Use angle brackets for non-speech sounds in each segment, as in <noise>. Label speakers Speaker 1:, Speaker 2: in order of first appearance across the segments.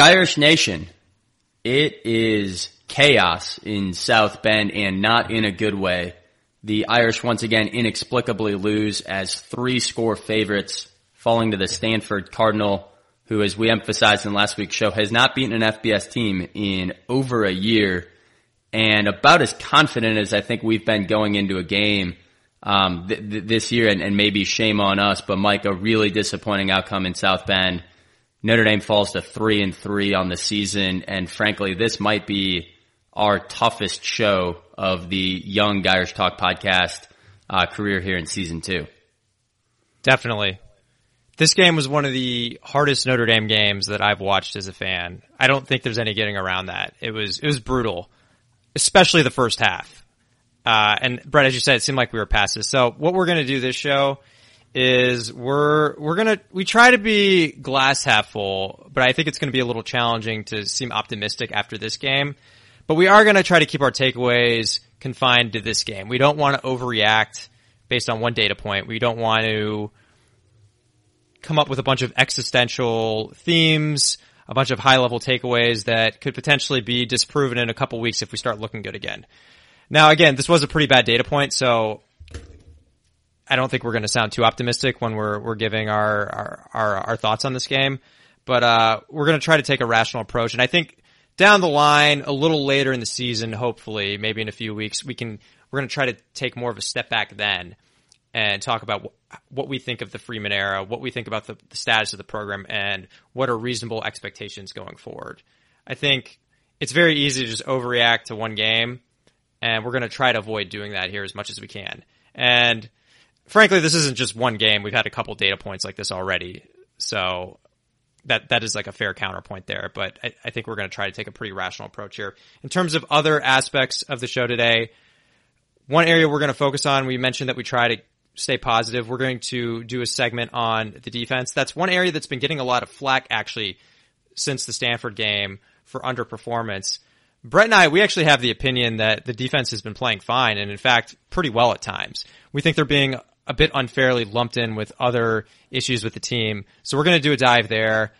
Speaker 1: Gyrish Nation, it is chaos in South Bend and not in a good way. The Irish once again inexplicably lose as three score favorites falling to the Stanford Cardinal, who as we emphasized in last week's show has not beaten an FBS team in over a year and about as confident as I think we've been going into a game um, th- th- this year and, and maybe shame on us, but Mike, a really disappointing outcome in South Bend. Notre Dame falls to three and three on the season, and frankly, this might be our toughest show of the Young Irish Talk podcast uh, career here in season two.
Speaker 2: Definitely. This game was one of the hardest Notre Dame games that I've watched as a fan. I don't think there's any getting around that. It was it was brutal, especially the first half. Uh, and Brett, as you said, it seemed like we were past this. So what we're gonna do this show is we're we're gonna we try to be glass half full, but I think it's gonna be a little challenging to seem optimistic after this game. But we are gonna try to keep our takeaways confined to this game. We don't want to overreact based on one data point. We don't want to come up with a bunch of existential themes, a bunch of high level takeaways that could potentially be disproven in a couple weeks if we start looking good again. Now, again, this was a pretty bad data point, so I don't think we're going to sound too optimistic when we're we're giving our our our, our thoughts on this game, but uh, we're going to try to take a rational approach. And I think down the line, a little later in the season, hopefully, maybe in a few weeks, we can we're going to try to take more of a step back then and talk about what, what we think of the Freeman era, what we think about the, the status of the program, and what are reasonable expectations going forward. I think it's very easy to just overreact to one game, and we're going to try to avoid doing that here as much as we can. And frankly, this isn't just one game. We've had a couple data points like this already. So that, that is like a fair counterpoint there, but I, I think we're going to try to take a pretty rational approach here. In terms of other aspects of the show today, one area we're going to focus on, we mentioned that we try to stay positive. We're going to do a segment on the defense. That's one area that's been getting a lot of flack actually since the Stanford game for underperformance. Brett and I, we actually have the opinion that the defense has been playing fine and in fact pretty well at times. We think they're being a bit unfairly lumped in with other issues with the team. So we're going to do a dive there.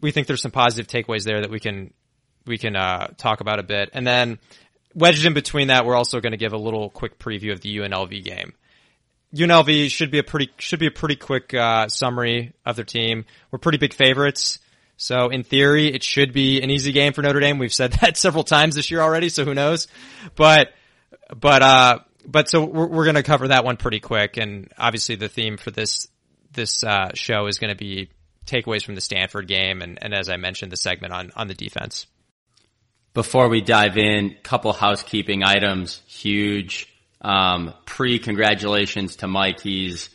Speaker 2: We think there's some positive takeaways there that we can we can uh, talk about a bit, and then wedged in between that, we're also going to give a little quick preview of the UNLV game. UNLV should be a pretty should be a pretty quick uh, summary of their team. We're pretty big favorites, so in theory, it should be an easy game for Notre Dame. We've said <laughs> that several times this year already, so who knows? But but uh, but so we're, we're going to cover that one pretty quick, and obviously the theme for this this uh, show is going to be takeaways from the Stanford game, and, and as I mentioned, the segment on on the defense.
Speaker 1: Before we dive in, couple housekeeping items. Huge um, pre congratulations to Mike. He's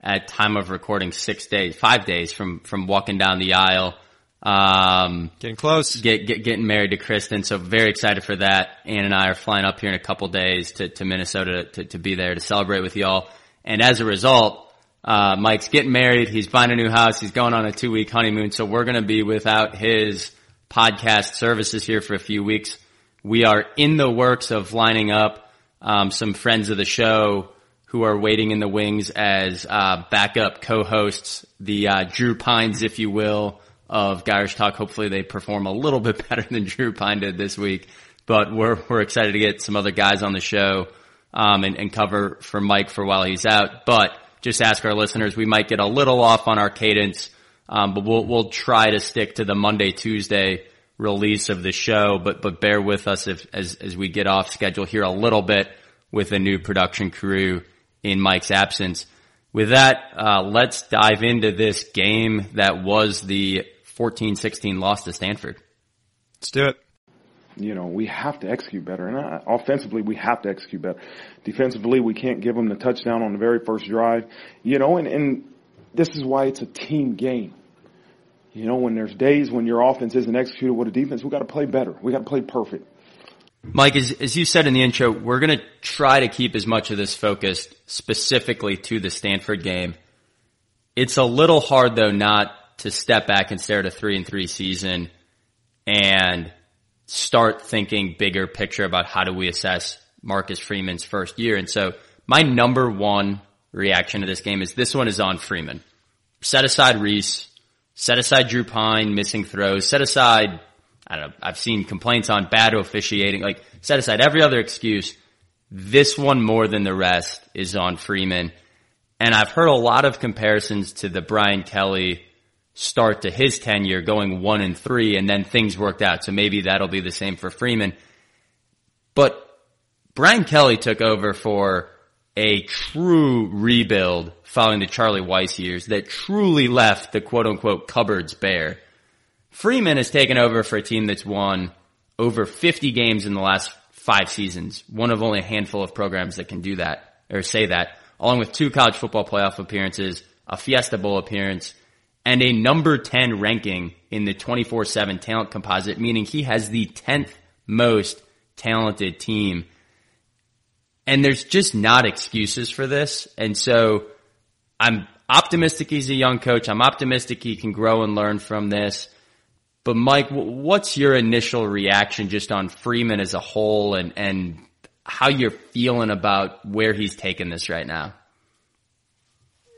Speaker 1: at time of recording six days, five days from from walking down the aisle. Um,
Speaker 2: getting close.
Speaker 1: Get, get, getting married to Kristen. So very excited for that. Ann and I are flying up here in a couple days to, to Minnesota to, to be there to celebrate with y'all. And as a result, uh, Mike's getting married. He's buying a new house. He's going on a two week honeymoon. So we're going to be without his podcast services here for a few weeks. We are in the works of lining up, um, some friends of the show who are waiting in the wings as, uh, backup co-hosts, the, uh, Drew Pynes, if you will, of Gyrish Talk. Hopefully they perform a little bit <laughs> better than Drew Pyne did this week, but we're, we're excited to get some other guys on the show, um, and, and cover for Mike for while he's out. But just ask our listeners, we might get a little off on our cadence, um, but we'll, we'll try to stick to the Monday, Tuesday release of the show, but, but bear with us if, as, as we get off schedule here a little bit with a new production crew in Mike's absence. With that, uh, let's dive into this game that was the 14-16 loss to Stanford.
Speaker 2: Let's do it.
Speaker 3: You know, we have to execute better. And uh, offensively, we have to execute better. Defensively, we can't give them the touchdown on the very first drive. You know, and, and this is why it's a team game. You know, when there's days when your offense isn't executed with a defense, we got to play better. We got to play perfect.
Speaker 1: Mike, as, as you said in the intro, we're going to try to keep as much of this focused specifically to the Stanford game. It's a little hard though not to step back and stare at a three and three season and start thinking bigger picture about how do we assess Marcus Freeman's first year. And so my number one reaction to this game is this one is on Freeman. Set aside Rees, Set aside Drew Pyne missing throws. Set aside, I don't know, I've seen complaints on bad officiating. Like, set aside every other excuse. This one more than the rest is on Freeman. And I've heard a lot of comparisons to the Brian Kelly start to his tenure going one and three and then things worked out. So maybe that'll be the same for Freeman. But Brian Kelly took over for a true rebuild following the Charlie Weis years that truly left the quote unquote cupboards bare. Freeman has taken over for a team that's won over 50 games in the last five seasons. One of only a handful of programs that can do that or say that along with two college football playoff appearances, a Fiesta Bowl appearance, and a number 10 ranking in the 24-7 talent composite, meaning he has the 10th most talented team. And there's just not excuses for this. And so I'm optimistic he's a young coach. I'm optimistic he can grow and learn from this. But Mike, what's your initial reaction just on Freeman as a whole and, and how you're feeling about where he's taken this right now?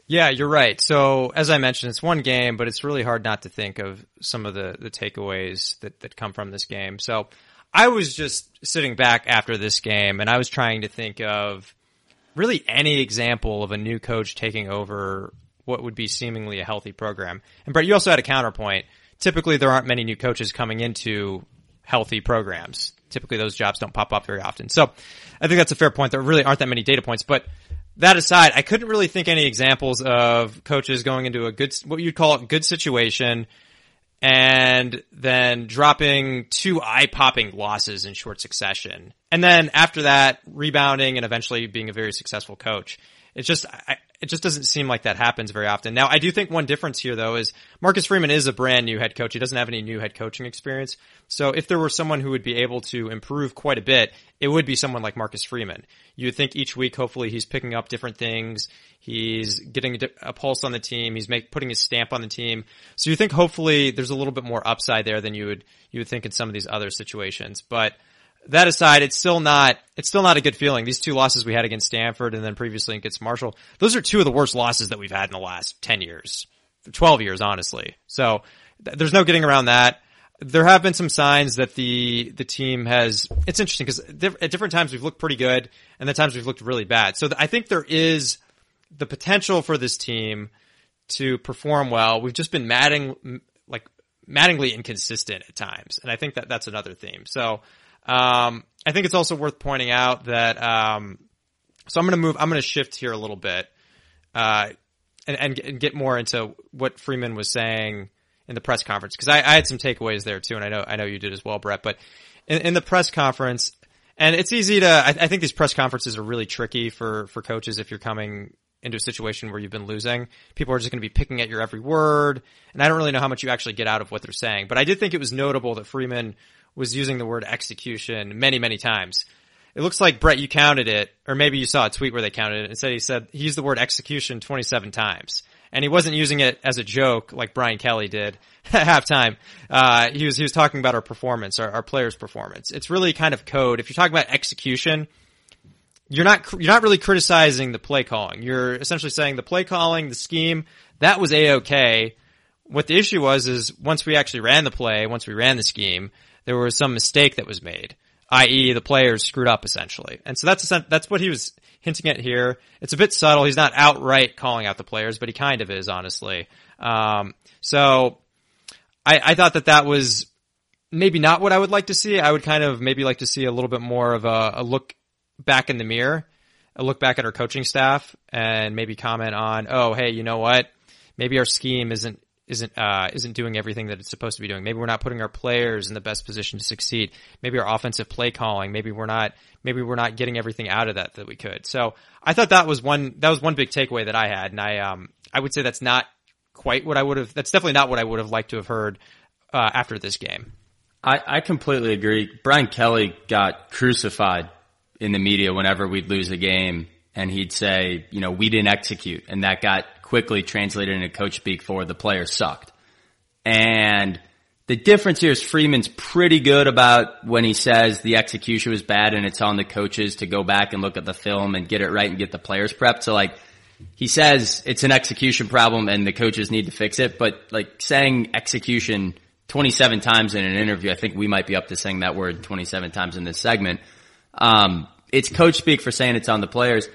Speaker 2: Yeah, you're right. So as I mentioned, it's one game, but it's really hard not to think of some of the, the takeaways that, that come from this game. So I was just sitting back after this game and I was trying to think of really any example of a new coach taking over what would be seemingly a healthy program. And Brett, you also had a counterpoint. Typically there aren't many new coaches coming into healthy programs. Typically those jobs don't pop up very often. So I think that's a fair point. There really aren't that many data points, but that aside, I couldn't really think any examples of coaches going into a good, what you'd call a good situation and then dropping two eye-popping losses in short succession. And then after that, rebounding and eventually being a very successful coach. It's just, I, it just doesn't seem like that happens very often. Now, I do think one difference here though is Marcus Freeman is a brand new head coach. He doesn't have any new head coaching experience. So if there were someone who would be able to improve quite a bit, it would be someone like Marcus Freeman. You would think each week, hopefully he's picking up different things. He's getting a pulse on the team. He's make, putting his stamp on the team. So you think hopefully there's a little bit more upside there than you would, you would think in some of these other situations. But that aside, it's still not, it's still not a good feeling. These two losses we had against Stanford and then previously against Marshall, those are two of the worst losses that we've had in the last 10 years, 12 years, honestly. So th- there's no getting around that. There have been some signs that the, the team has, it's interesting because at different times we've looked pretty good and the times we've looked really bad. So th- I think there is the potential for this team to perform well. We've just been madding, like, maddeningly inconsistent at times. And I think that that's another theme. So, um, I think it's also worth pointing out that, um, so I'm going to move, I'm going to shift here a little bit, uh, and, and, and, get more into what Freeman was saying in the press conference. Cause I, I, had some takeaways there too. And I know, I know you did as well, Brett, but in, in the press conference, and it's easy to, I, I think these press conferences are really tricky for, for coaches if you're coming into a situation where you've been losing. People are just going to be picking at your every word. And I don't really know how much you actually get out of what they're saying, but I did think it was notable that Freeman was using the word execution many, many times. It looks like Brett, you counted it, or maybe you saw a tweet where they counted it and said he said he used the word execution 27 times. And he wasn't using it as a joke like Brian Kelly did <laughs> at halftime. Uh, he was, he was talking about our performance, our, our players' performance. It's really kind of code. If you're talking about execution, you're not, you're not really criticizing the play calling. You're essentially saying the play calling, the scheme, that was a-okay. What the issue was is once we actually ran the play, once we ran the scheme, there was some mistake that was made, i.e. the players screwed up essentially. And so that's, that's what he was hinting at here. It's a bit subtle. He's not outright calling out the players, but he kind of is, honestly. Um, so I, I thought that that was maybe not what I would like to see. I would kind of maybe like to see a little bit more of a, a look back in the mirror, a look back at our coaching staff and maybe comment on, oh, hey, you know what? Maybe our scheme isn't isn't uh, isn't doing everything that it's supposed to be doing. Maybe we're not putting our players in the best position to succeed. Maybe our offensive play calling. Maybe we're not. Maybe we're not getting everything out of that that we could. So I thought that was one. That was one big takeaway that I had, and I um I would say that's not quite what I would have. That's definitely not what I would have liked to have heard uh, after this game.
Speaker 1: I, I completely agree. Brian Kelly got crucified in the media whenever we'd lose a game, and he'd say, you know, we didn't execute, and that got quickly translated into coach speak for the players sucked. And the difference here is Freeman's pretty good about when he says the execution was bad and it's on the coaches to go back and look at the film and get it right and get the players prepped. So like, he says it's an execution problem and the coaches need to fix it, but like saying execution 27 times in an interview, I think we might be up to saying that word 27 times in this segment. Um, it's coach speak for saying it's on the players.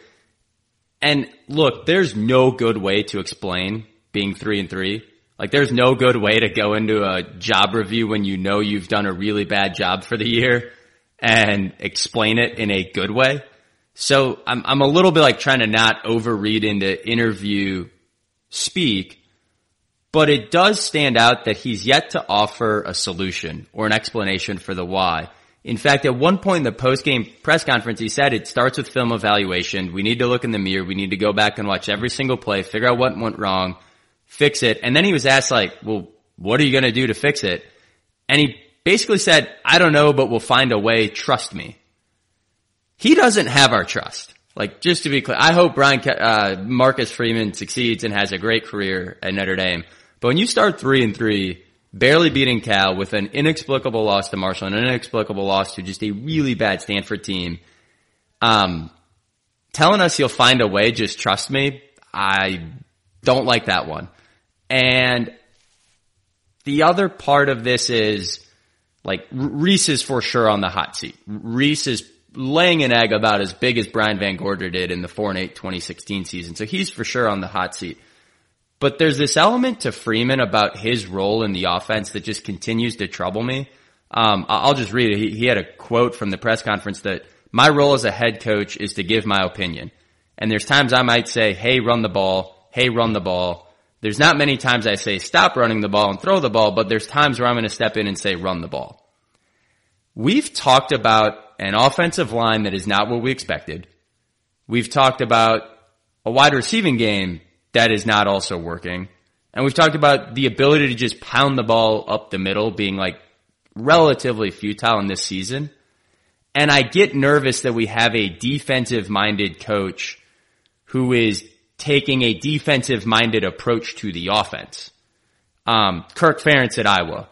Speaker 1: And look, there's no good way to explain being three and three. Like there's no good way to go into a job review when you know you've done a really bad job for the year and explain it in a good way. So I'm, I'm a little bit like trying to not overread into interview speak, but it does stand out that he's yet to offer a solution or an explanation for the why. In fact, at one point in the post-game press conference, he said it starts with film evaluation. We need to look in the mirror. We need to go back and watch every single play, figure out what went wrong, fix it. And then he was asked like, well, what are you going to do to fix it? And he basically said, I don't know, but we'll find a way. Trust me. He doesn't have our trust. Like, just to be clear, I hope Brian, uh, Marcus Freeman succeeds and has a great career at Notre Dame. But when you start three and three, barely beating Cal with an inexplicable loss to Marshall and an inexplicable loss to just a really bad Stanford team. Um, telling us you'll find a way, just trust me. I don't like that one. And the other part of this is like Rees is for sure on the hot seat. Rees is laying an egg about as big as Brian Van Gorder did in the 4 and 8 2016 season. So he's for sure on the hot seat. But there's this element to Freeman about his role in the offense that just continues to trouble me. Um, I'll just read it. He, he had a quote from the press conference that my role as a head coach is to give my opinion. And there's times I might say, Hey, run the ball. Hey, run the ball. There's not many times I say stop running the ball and throw the ball, but there's times where I'm going to step in and say run the ball. We've talked about an offensive line that is not what we expected. We've talked about a wide receiving game that is not also working. And we've talked about the ability to just pound the ball up the middle being like relatively futile in this season. And I get nervous that we have a defensive minded coach who is taking a defensive minded approach to the offense. Um, Kirk Ferentz at Iowa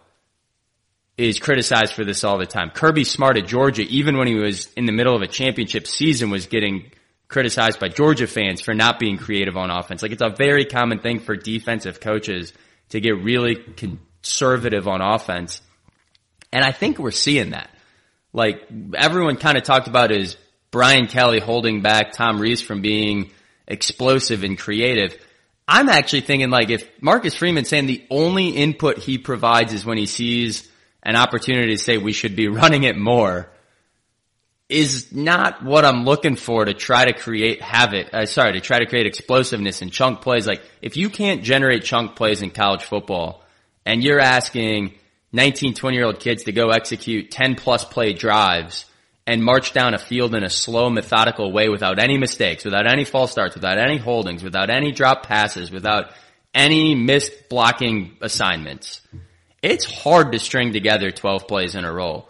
Speaker 1: is criticized for this all the time. Kirby Smart at Georgia, even when he was in the middle of a championship season, was getting criticized by Georgia fans for not being creative on offense. Like it's a very common thing for defensive coaches to get really conservative on offense. And I think we're seeing that. Like everyone kind of talked about is Brian Kelly holding back Tom Rees from being explosive and creative. I'm actually thinking like if Marcus Freeman saying the only input he provides is when he sees an opportunity to say we should be <laughs> running it more, is not what I'm looking for to try to create havoc. Uh, sorry, to try to create explosiveness and chunk plays. Like if you can't generate chunk plays in college football and you're asking 19, 20 year old kids to go execute 10 plus play drives and march down a field in a slow, methodical way without any mistakes, without any false starts, without any holdings, without any drop passes, without any missed blocking assignments. It's hard to string together 12 plays in a row.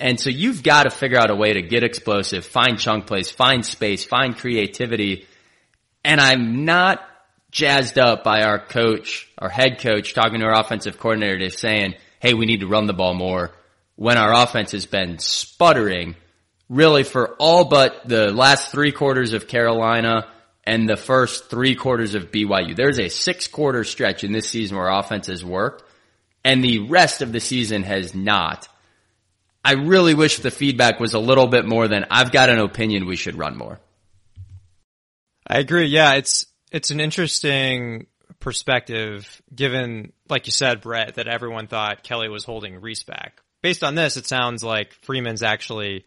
Speaker 1: And so you've got to figure out a way to get explosive, find chunk plays, find space, find creativity. And I'm not jazzed up by our coach, our head coach talking to our offensive coordinator to saying, Hey, we need to run the ball more when our offense has been sputtering really for all but the last three quarters of Carolina and the first three quarters of BYU. There's a six quarter stretch in this season where offense has worked and the rest of the season has not. I really wish the feedback was a little bit more than I've got an opinion we should run more.
Speaker 2: I agree. Yeah, it's it's an interesting perspective given like you said Brett that everyone thought Kelly was holding Rees back. Based on this, it sounds like Freeman's actually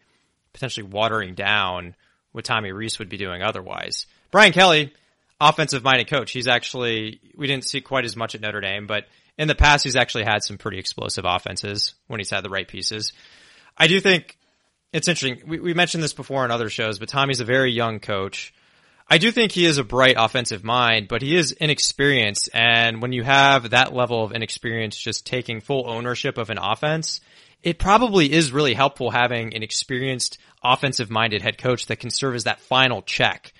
Speaker 2: potentially watering down what Tommy Rees would be doing otherwise. Brian Kelly, offensive minded coach, he's actually we didn't see quite as much at Notre Dame, but in the past he's actually had some pretty explosive offenses when he's had the right pieces. I do think it's interesting. We, we mentioned this before on other shows, but Tommy's a very young coach. I do think he is a bright offensive mind, but he is inexperienced. And when you have that level of inexperience just taking full ownership of an offense, it probably is really helpful having an experienced offensive minded head coach that can serve as that final check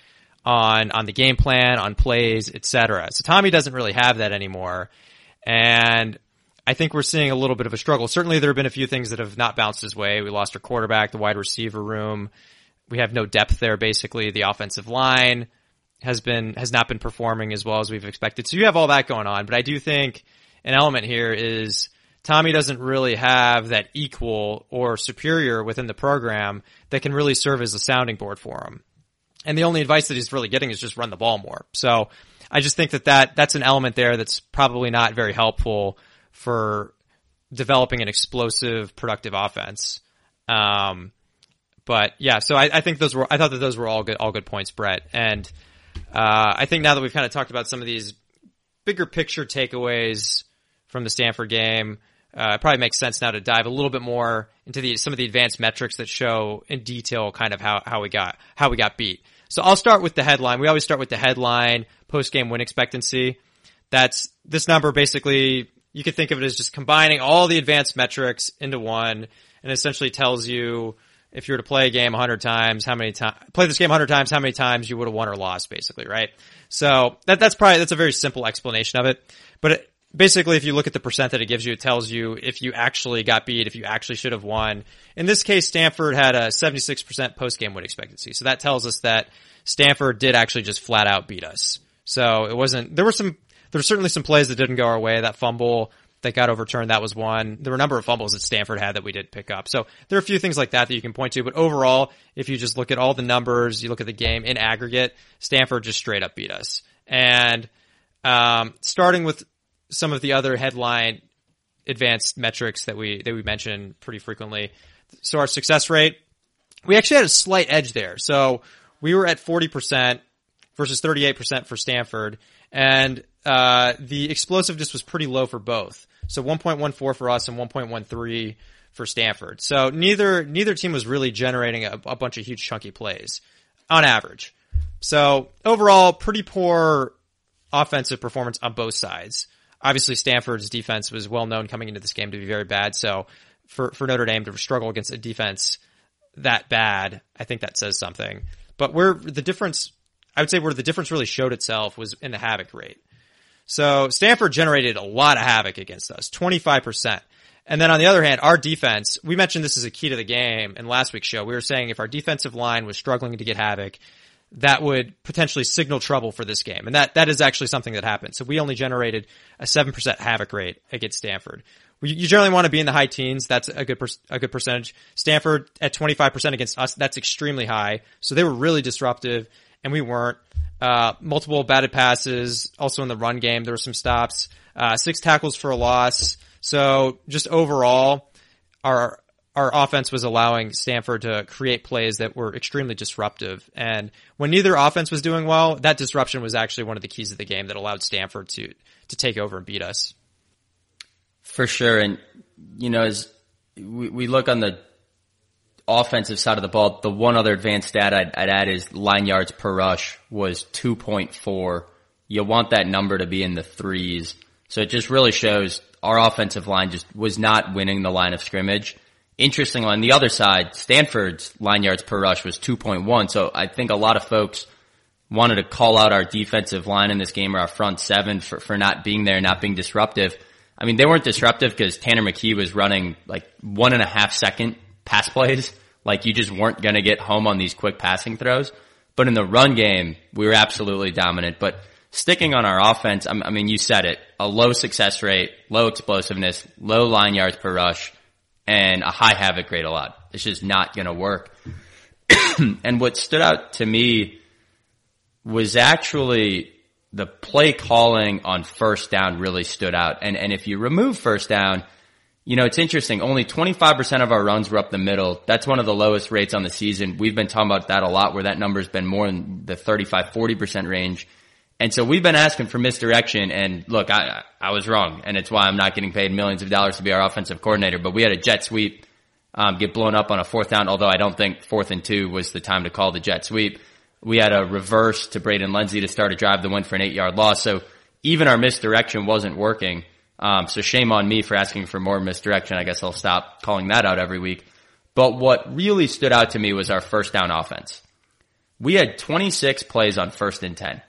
Speaker 2: on, on the game plan, on plays, etc. So Tommy doesn't really have that anymore. And I think we're seeing a little bit of a struggle. Certainly there have been a few things that have not bounced his way. We lost our quarterback, the wide receiver room. We have no depth there, basically, the offensive line. has been has not been performing as well as we've expected. So you have all that going on, but I do think an element here is Tommy doesn't really have that equal or superior within the program that can really serve as a sounding board for him. And the only advice that he's really getting is just run the ball more. So I just think that, that that's an element there that's probably not very helpful for developing an explosive, productive offense. Um, but yeah, so I, I, think those were, I thought that those were all good, all good points, Brett. And, uh, I think now that we've kind of talked about some of these bigger picture takeaways from the Stanford game, uh, it probably makes sense now to dive a little bit more into the, some of the advanced metrics that show in detail kind of how, how we got, how we got beat. So I'll start with the headline. We always start with the headline, post game win expectancy. That's this number basically, you could think of it as just combining all the advanced metrics into one and essentially tells you if you were to play a game 100 times, how many times, play this game 100 times, how many times you would have won or lost basically, right? So that, that's probably, that's a very simple explanation of it. But it, basically if you look at the percent that it gives you, it tells you if you actually got beat, if you actually should have won. In this case, Stanford had a 76% post-game win expectancy. So that tells us that Stanford did actually just flat out beat us. So it wasn't, there were some, there were certainly some plays that didn't go our way. That fumble that got overturned, that was one. There were a number of fumbles that Stanford had that we did pick up. So there are a few things like that that you can point to, but overall, if you just look at all the numbers, you look at the game in aggregate, Stanford just straight up beat us. And, um, starting with some of the other headline advanced metrics that we that we mention pretty frequently. So our success rate, we actually had a slight edge there. So we were at 40% versus 38% for Stanford, and uh, the explosiveness was pretty low for both. So 1.14 for us and 1.13 for Stanford. So neither neither team was really generating a, a bunch of huge chunky plays on average. So overall, pretty poor offensive performance on both sides obviously Stanford's defense was well known coming into this game to be very bad. So for, for Notre Dame to struggle against a defense that bad, I think that says something. But where the difference, I would say where the difference really showed itself was in the havoc rate. So Stanford generated a lot of havoc against us, 25%. And then on the other hand, our defense, we mentioned this as a key to the game in last week's show. We were saying if our defensive line was struggling to get havoc, that would potentially signal trouble for this game. And that, that is actually something that happened. So we only generated a 7% havoc rate against Stanford. You generally want to be in the high teens. That's a good, a good percentage. Stanford at 25% against us, that's extremely high. So they were really disruptive and we weren't. Uh, multiple batted passes. Also in the run game, there were some stops. Uh, six tackles for a loss. So just overall, our our offense was allowing Stanford to create plays that were extremely disruptive. And when neither offense was doing well, that disruption was actually one of the keys of the game that allowed Stanford to, to take over and beat us.
Speaker 1: For sure. And, you know, as we, we look on the offensive side of the ball, the one other advanced stat I'd, I'd add is line yards per rush was 2.4. You want that number to be in the threes. So it just really shows our offensive line just was not winning the line of scrimmage Interesting on the other side, Stanford's line yards per rush was 2.1. So I think a lot of folks wanted to call out our defensive line in this game or our front seven for, for not being there, not being disruptive. I mean, they weren't disruptive because Tanner McKee was running like one and a half second pass plays. <laughs> Like you just weren't going to get home on these quick passing throws. But in the run game, we were absolutely dominant. But sticking on our offense, I mean, you said it, a low success rate, low explosiveness, low line yards per rush and a high havoc rate lot. It's just not going to work. <clears throat> and what stood out to me was actually the play calling on first down really stood out. And, and if you remove first down, you know, it's interesting. Only 25% of our runs were up the middle. That's one of the lowest rates on the season. We've been talking about that a lot where that number's been more in the 35, 40% range. And so we've been asking for misdirection and look, I, I was wrong and it's why I'm not getting paid millions of dollars to be our offensive coordinator, but we had a jet sweep, um, get blown up on a fourth down, although I don't think fourth and two was the time to call the jet sweep. We had a reverse to Braden Lenzy to start a drive that went for an eight yard loss. So even our misdirection wasn't working. Um, so shame on me for asking for more misdirection. I guess I'll stop calling that out every week. But what really stood out to me was our first down offense. We had 26 plays on first and 10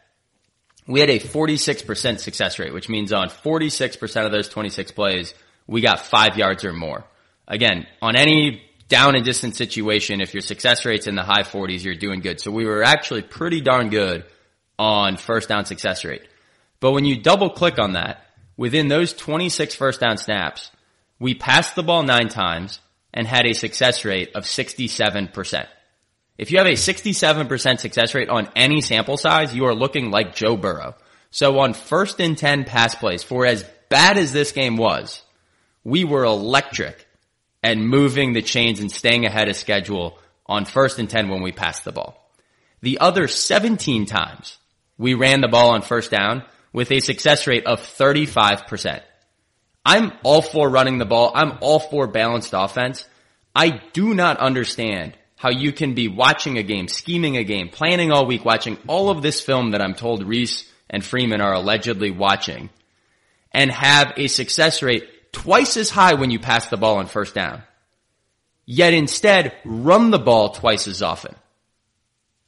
Speaker 1: we had a 46% success rate, which means on 46% of those 26 plays, we got five yards or more. Again, on any down and distance situation, if your success rate's in the high 40s, you're doing good. So we were actually pretty darn good on first down success rate. But when you double click on that, within those 26 first down snaps, we passed the ball nine times and had a success rate of 67%. If you have a 67% success rate on any sample size, you are looking like Joe Burrow. So on first and 10 pass plays, for as bad as this game was, we were electric and moving the chains and staying ahead of schedule on first and 10 when we passed the ball. The other 17 times we ran the ball on first down with a success rate of 35%. I'm all for running the ball. I'm all for balanced offense. I do not understand how you can be watching a game, scheming a game, planning all week, watching all of this film that I'm told Rees and Freeman are allegedly watching and have a success rate twice as high when you pass the ball on first down. Yet instead run the ball twice as often.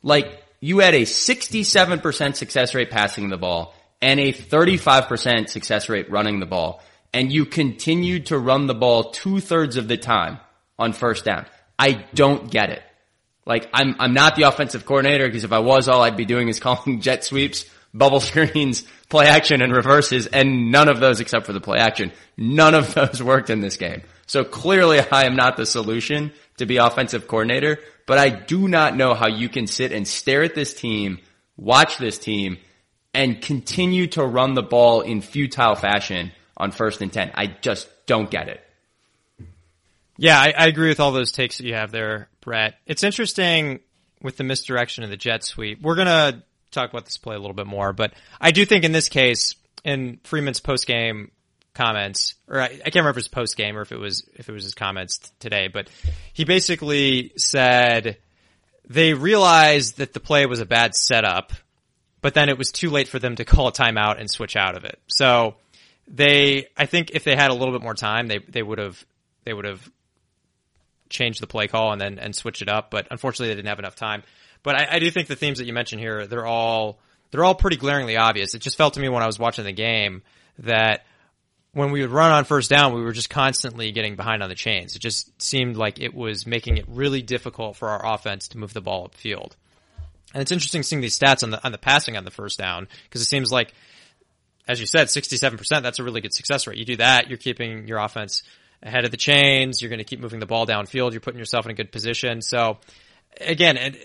Speaker 1: Like you had a 67% success rate passing the ball and a 35% success rate running the ball and you continued to run the ball two thirds of the time on first down. I don't get it. Like I'm, I'm not the offensive coordinator because if I was, all I'd be doing is <laughs> calling jet sweeps, bubble screens, play action and reverses and none of those except for the play action. None of those worked in this game. So clearly I am not the solution to be offensive coordinator, but I do not know how you can sit and stare at this team, watch this team and continue to run the ball in futile fashion on first and 10. I just don't get it.
Speaker 2: Yeah, I, I, agree with all those takes that you have there, Brett. It's interesting with the misdirection of the jet sweep. We're to talk about this play a little bit more, but I do think in this case, in Freeman's post game comments, or I, I, can't remember it post game or if it was, if it was his comments t- today, but he basically said they realized that the play was a bad setup, but then it was too late for them to <laughs> call a timeout and switch out of it. So, they, I think if they had a little bit more time, they, they would have, they would have changed the play call and then, and switch it up. But unfortunately they didn't have enough time. But I, I do think the themes that you mentioned here, they're all, they're all pretty glaringly obvious. It just felt to me when I was watching the game that when we would run on first down, we were just constantly getting behind on the chains. It just seemed like it was making it really difficult for our offense to move the ball upfield. And it's interesting seeing these stats on the on the passing on the first down because it seems like as you said, 67%, that's a really good success rate. You do that, you're keeping your offense ahead of the chains. You're going to keep moving the ball downfield. You're putting yourself in a good position. So again,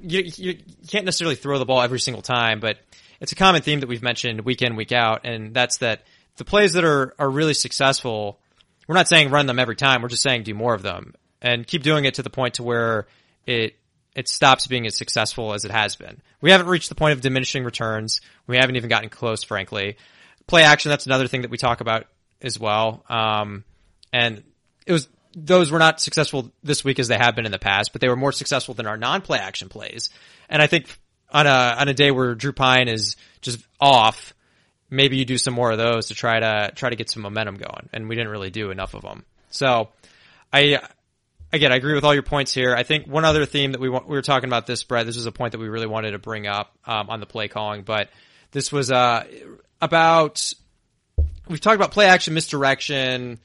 Speaker 2: you, you can't necessarily throw the ball every single time, but it's a common theme that we've mentioned week in, week out. And that's that the plays that are, are really successful, we're not saying run them every time. We're just saying do more of them and keep doing it to the point to where it it stops being as successful as it has been. We haven't reached the point of diminishing returns. We haven't even gotten close, frankly. Play action, that's another thing that we talk about as well. Um, and it was, those were not successful this week as they have been in the past, but they were more successful than our non-play action plays. And I think on a, on a day where Drew Pyne is just off, maybe you do some more of those to try to, try to get some momentum going. And we didn't really do enough of them. So I, again, I agree with all your points here. I think one other theme that we we were talking about this, Brett. This was a point that we really wanted to bring up um, on the play calling, but this was uh, about we've talked about play action, misdirection,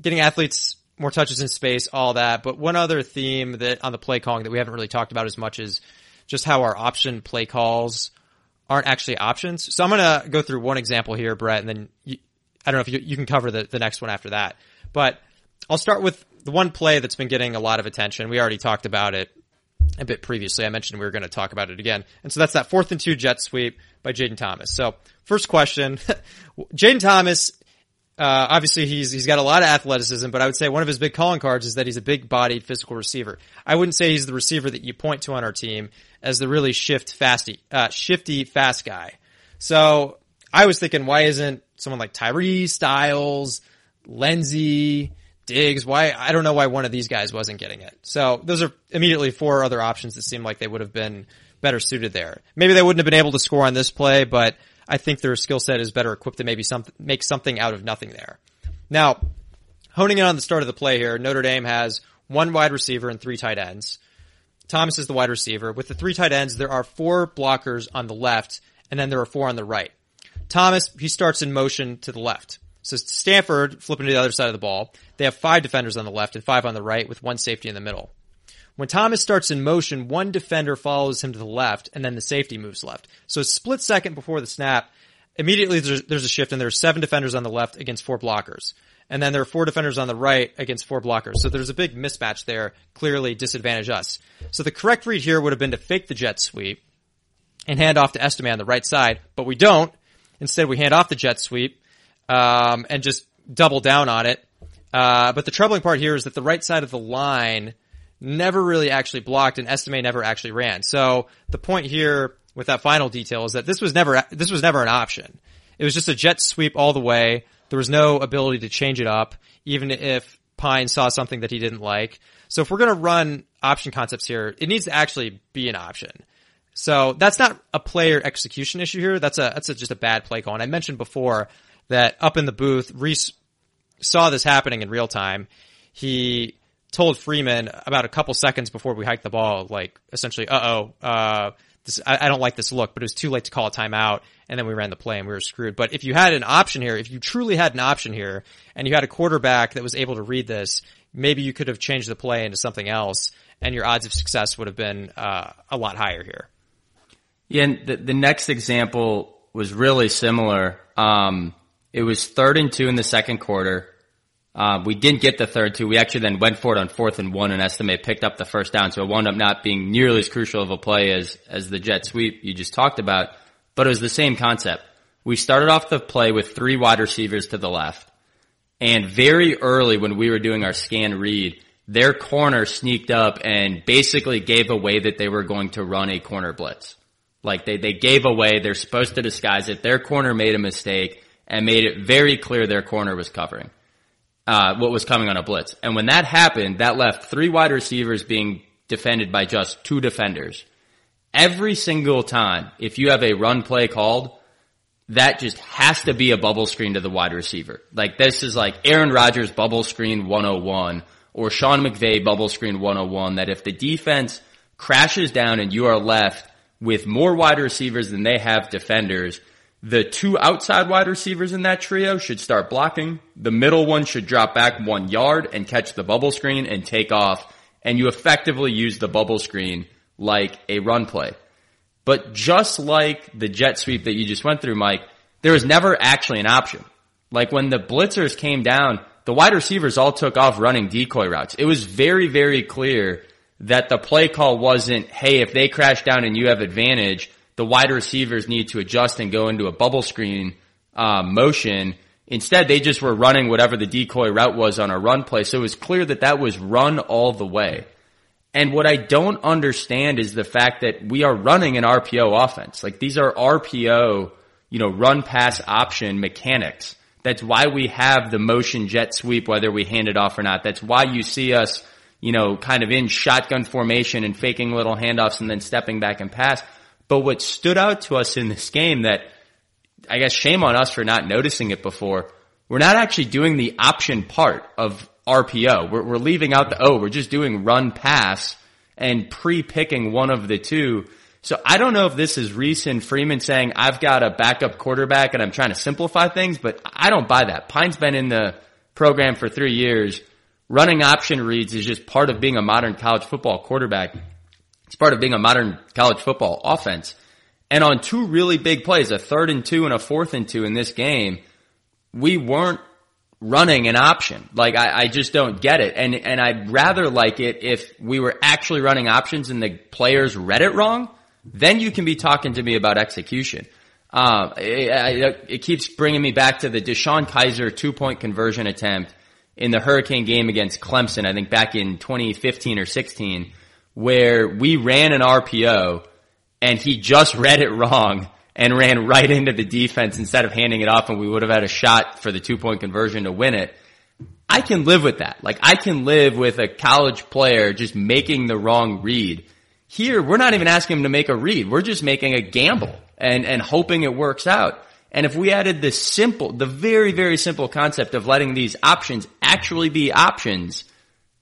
Speaker 2: getting athletes more touches in space, all that. But one other theme that on the play calling that we haven't really talked about as much is just how our option play calls aren't actually options. So I'm going to go through one example here, Brett, and then you, I don't know if you, you can cover the, the next one after that. But I'll start with the one play that's been getting a lot of attention. We already talked about it a bit previously. I mentioned we were going to talk about it again. And so that's that fourth and two jet sweep by Jayden Thomas. So first question, <laughs> Jayden Thomas, uh, obviously he's, he's got a lot of athleticism, but I would say one of his big calling cards is that he's a big bodied physical receiver. I wouldn't say he's the receiver that you point to on our team as the really shift fasty, uh, shifty fast guy. So I was thinking, why isn't someone like Tyree Styles, Lenzy, Diggs. Why? I don't know why one of these guys wasn't getting it. So those are immediately four other options that seem like they would have been better suited there. Maybe they wouldn't have been able to score on this play, but I think their skill set is better equipped to maybe some, make something out of nothing there. Now, honing in on the start of the play here, Notre Dame has one wide receiver and three tight ends. Thomas is the wide receiver. With the three tight ends, there are four blockers on the left, and then there are four on the right. Thomas, he starts in motion to the left. So Stanford flipping to the other side of the ball. They have five defenders on the left and five on the right with one safety in the middle. When Thomas starts in motion, one defender follows him to the left and then the safety moves left. So a split second before the snap, immediately there's, there's a shift and there's seven defenders on the left against four blockers. And then there are four defenders on the right against four blockers. So there's a big mismatch there, clearly disadvantage us. So the correct read here would have been to fake the jet sweep and hand off to Estime on the right side, but we don't. Instead, we hand off the jet sweep, um, and just double down on it. Uh, but the troubling part here is that the right side of the line never really actually blocked and Estime never actually ran. So the point here with that final detail is that this was never, this was never an option. It was just a jet sweep all the way. There was no ability to change it up, even if Pyne saw something that he didn't like. So if we're going to run option concepts here, it needs to actually be an option. So that's not a player execution issue here. That's a, that's a, just a bad play call. And I mentioned before that up in the booth, Rees saw this happening in real time. He told Freeman about a couple seconds before we hiked the ball, like essentially, uh oh, uh, this, I, I, don't like this look, but it was too late to call a timeout. And then we ran the play and we were screwed. But if you had an option here, if you truly had an option here and you had a quarterback that was able to read this, maybe you could have changed the play into something else and your odds of success would have been, uh, a lot higher here.
Speaker 1: Yeah, and the, the next example was really similar. Um, it was third and two in the second quarter. Uh, we didn't get the third two. We actually then went for it on fourth and one and Estime picked up the first down. So it wound up not being nearly as crucial of a play as, as the jet sweep you just talked about, but it was the same concept. We started off the play with three wide receivers to the left. And very early when we were doing our scan read, their corner sneaked up and basically gave away that they were going to run a corner blitz. Like they, they gave away, they're supposed to disguise it. Their corner made a mistake and made it very clear their corner was covering, uh, what was coming on a blitz. And when that happened, that left three wide receivers being defended by just two defenders. Every single time, if you have a run play called, that just has to be a bubble screen to the wide receiver. Like this is like Aaron Rodgers bubble screen 101 or Sean McVay bubble screen 101 that if the defense crashes down and you are left with more wide receivers than they have defenders. The two outside wide receivers in that trio should start blocking. The middle one should drop back one yard and catch the bubble screen and take off. And you effectively use the bubble screen like a run play. But just like the jet sweep that you just went through, Mike, there was never actually an option. Like when the blitzers came down, the wide receivers all took off running decoy routes. It was very, very clear that the play call wasn't, hey, if they crash down and you have advantage, the wide receivers need to adjust and go into a bubble screen uh, motion. Instead, they just were running whatever the decoy route was on a run play. So it was clear that that was run all the way. And what I don't understand is the fact that we are running an RPO offense. Like these are RPO, you know, run pass option mechanics. That's why we have the motion jet sweep, whether we hand it off or not. That's why you see us you know, kind of in shotgun formation and faking little handoffs and then stepping back and pass. But what stood out to us in this game that I guess shame on us for not noticing it before. We're not actually doing the option part of RPO. We're, we're leaving out the O. We're just doing run pass and pre-picking one of the two. So I don't know if this is Rees and Freeman saying I've got a backup quarterback and I'm trying to simplify things, but I don't buy that. Pyne's been in the program for three years running option reads is just part of being a modern college football quarterback. It's part of being a modern college football offense. And on two really big plays, a third and two and a fourth and two in this game, we weren't running an option. Like I, I just don't get it. And and I'd rather like it if we were actually running options and the players read it wrong. Then you can be talking to me about execution. Um, it, it, keeps bringing me back to the DeShone Kizer two point conversion attempt in the Hurricane game against Clemson, I think back in 2015 or 16, where we ran an RPO and he just <laughs> read it wrong and ran right into the defense instead of handing it off and we would have had a shot for the two point conversion to win it. I can live with that. Like I can live with a college player just making the wrong read. Here, we're not even asking him to make a read. We're just making a gamble and, and hoping it works out. And if we added the simple, the very, very simple concept of letting these options actually be options,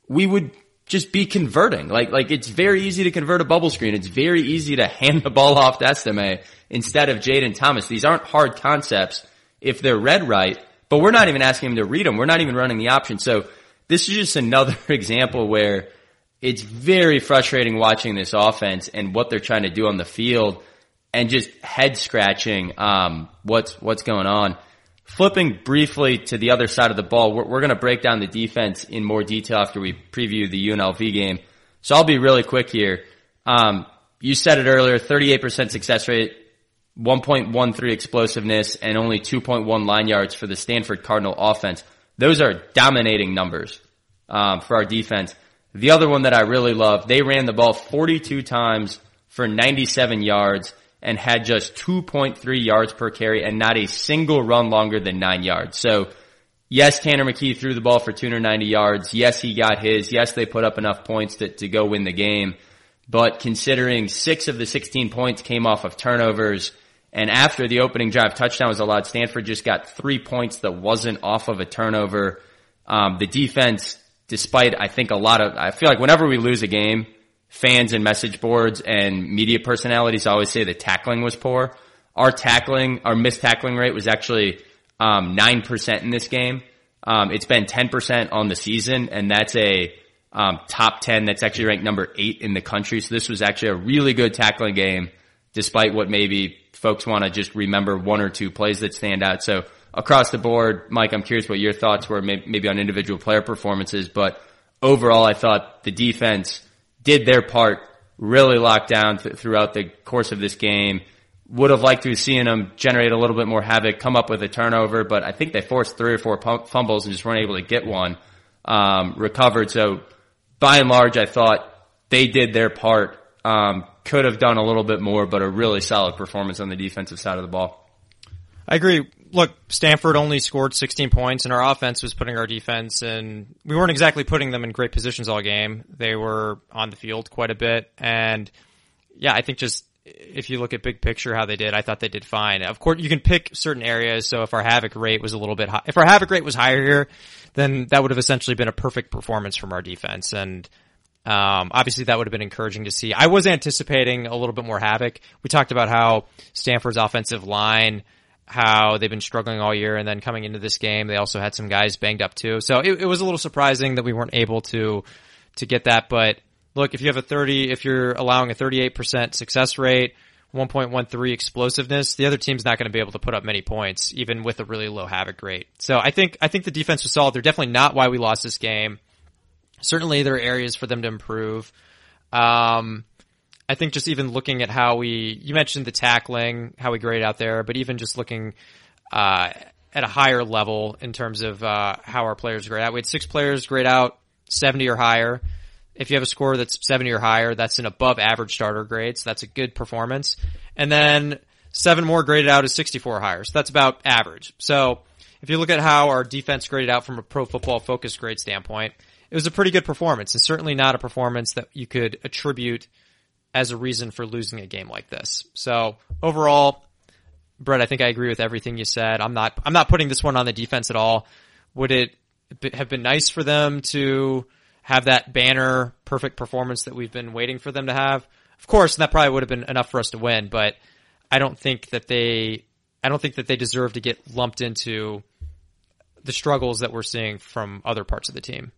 Speaker 1: we would just be converting. Like, like it's very easy to convert a bubble screen. It's very easy to <laughs> hand the ball off to Estime instead of Jayden Thomas. These aren't hard concepts if they're read right, but we're not even asking him to read them. We're not even running the option. So this is just <laughs> another example where it's very frustrating watching this offense and what they're trying to do on the field and just head scratching, um, what's, what's going on. Flipping briefly to the other side of the ball, we're, we're going to break down the defense in more detail after we preview the UNLV game. So I'll be really quick here. Um, you said it earlier, 38% success rate, 1.13 explosiveness, and only 2.1 line yards for the Stanford Cardinal offense. Those are dominating numbers um, for our defense. The other one that I really love, they ran the ball 42 times for 97 yards and had just 2.3 yards per carry and not a single run longer than nine yards. So yes, Tanner McKee threw the ball for 290 yards. Yes, he got his. Yes, they put up enough points to, to go win the game. But considering six of the 16 points came off of turnovers and after the opening drive touchdown was allowed, Stanford just got three points that wasn't off of a turnover. Um, the defense, despite I think a lot of, I feel like whenever we lose a game, fans and message boards and media personalities always say the tackling was poor. Our tackling, our missed tackling rate was actually um, 9% in this game. Um, it's been 10% on the season, and that's a um, top 10 that's actually ranked number 8 in the country. So this was actually a really good tackling game, despite what maybe folks want to just remember one or two plays that stand out. So across the board, Mike, I'm curious what your thoughts were maybe on individual player performances, but overall, I thought the defense – did their part, really locked down th- throughout the course of this game. Would have liked to have seen them generate a little bit more havoc, come up with a turnover, but I think they forced three or four fumbles and just weren't able to get one um, recovered. So by and large, I thought they did their part. Um, could have done a little bit more, but a really solid performance on the defensive side of the ball.
Speaker 2: I agree look, Stanford only scored 16 points and our offense was putting our defense and we weren't exactly putting them in great positions all game. They were on the field quite a bit. And yeah, I think just if you look at big picture how they did, I thought they did fine. Of course, you can pick certain areas. So if our havoc rate was a little bit high, if our havoc rate was higher here, then that would have essentially been a perfect performance from our defense. And um, obviously that would have been encouraging to see. I was anticipating a little bit more havoc. We talked about how Stanford's offensive line how they've been struggling all year and then coming into this game, they also had some guys banged up too. So it, it was a little surprising that we weren't able to, to get that. But look, if you have a 30, if you're allowing a 38% success rate, 1.13 explosiveness, the other team's not going to be able to put up many points, even with a really low havoc rate. So I think, I think the defense was solid. They're definitely not why we lost this game. Certainly there are areas for them to improve. Um, I think just even looking at how we, you mentioned the tackling, how we grade out there, but even just looking, uh, at a higher level in terms of, uh, how our players grade out. We had six players grade out 70 or higher. If you have a score that's 70 or higher, that's an above average starter grade. So that's a good performance. And then seven more graded out as 64 or higher. So that's about average. So if you look at how our defense graded out from a pro football focus grade standpoint, it was a pretty good performance and certainly not a performance that you could attribute as a reason for losing a game like this. So overall, Brett, I think I agree with everything you said. I'm not, I'm not putting this one on the defense at all. Would it have been nice for them to have that banner perfect performance that we've been waiting for them to have? Of course, that probably would have been enough for us to win, but I don't think that they, I don't think that they deserve to get lumped into the struggles that we're seeing from other parts of the team.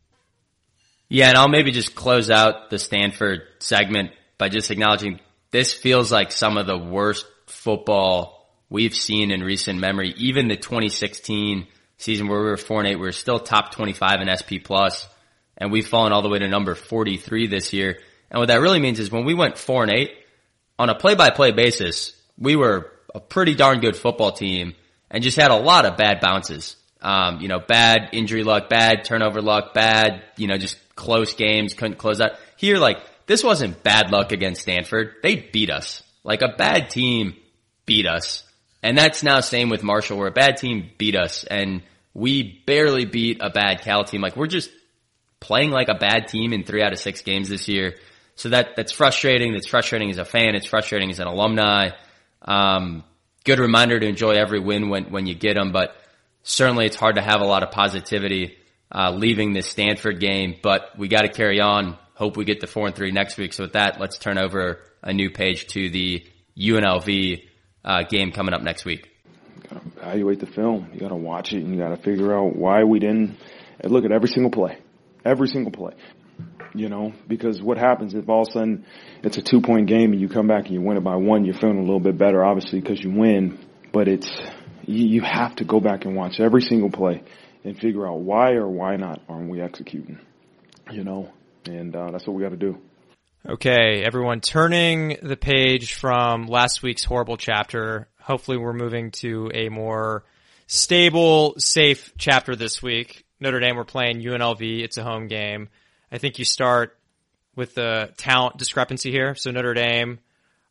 Speaker 1: Yeah, and I'll maybe just close out the Stanford segment by just acknowledging this feels like some of the worst football we've seen in recent memory. Even the 2016 season where we were 4 and 8, we were still top 25 in SP plus and we've fallen all the way to number 43 this year. And what that really means is when we went 4 and 8 on a play by play basis, we were a pretty darn good football team and just had a lot of bad bounces. Um, you know, bad injury luck, bad turnover luck, bad, you know, just close games, couldn't close out. Here, like, this wasn't bad luck against Stanford. They beat us. Like a bad team beat us. And that's now same with Marshall where a bad team beat us and we barely beat a bad Cal team. Like we're just playing like a bad team in three out of six games this year. So that, that's frustrating. That's frustrating as a fan. It's frustrating as an alumni. Um, good reminder to enjoy every win when, when you get them, but certainly it's hard to have a lot of positivity, uh, leaving this Stanford game, but we got to carry on hope we get to four and three next week. So with that, let's turn over a new page to the UNLV uh, game coming up next week.
Speaker 3: Gotta evaluate the film. You gotta watch it and you gotta figure out why we didn't look at every single play. Every single play. You know, because what happens if all of a sudden it's a two point game and you come back and you win it by one, you're feeling a little bit better, obviously, because you win. But it's you, you have to go back and watch every single play and figure out why or why not aren't we executing. You know, and uh, that's what we got to do.
Speaker 2: Okay, everyone, turning the page from last week's horrible chapter. Hopefully, we're moving to a more stable, safe chapter this week. Notre Dame, we're playing UNLV. It's a home game. I think you start with the talent discrepancy here. So Notre Dame,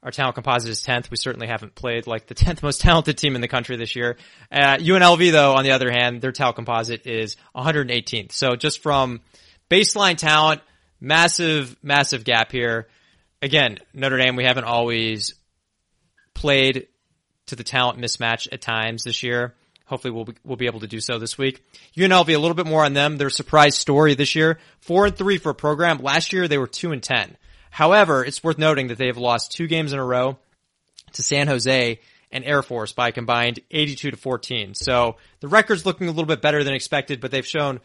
Speaker 2: our talent composite is 10th. We certainly haven't played like the <laughs> 10th most talented team in the country this year. Uh, UNLV though, on the other hand, their talent composite is 118th. So just from baseline talent, massive, massive gap here. Again, Notre Dame, we haven't always played to the talent mismatch at times this year. Hopefully we'll be, we'll be able to do so this week. UNLV, a little bit more on them. Their surprise story this year, four and three for a program. Last year they were two and 10. However, it's worth noting that they have lost two games in a row to San Jose and Air Force by combined 82 to 14. So the record's looking a little bit better than expected, but they've shown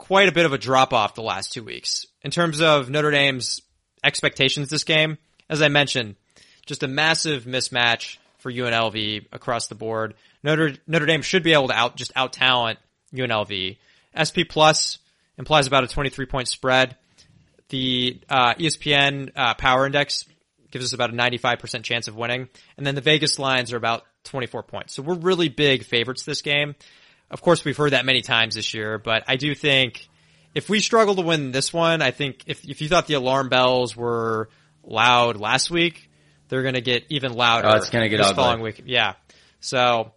Speaker 2: quite a bit of a drop off the last two weeks. In terms of Notre Dame's expectations this game, as I mentioned, just a massive mismatch for UNLV across the board. Notre Notre Dame should be able to out just out talent UNLV. SP plus implies about a 23 point spread. The uh, ESPN uh, Power Index gives us about a 95% chance of winning, and then the Vegas lines are about 24 points. So we're really big favorites this game. Of course, we've heard that many times this year, but I do think if we struggle to win this one, I think if if you thought the alarm bells were loud last week, they're going to get even louder.
Speaker 1: Oh, it's going to get
Speaker 2: this
Speaker 1: ugly.
Speaker 2: following week. Yeah. So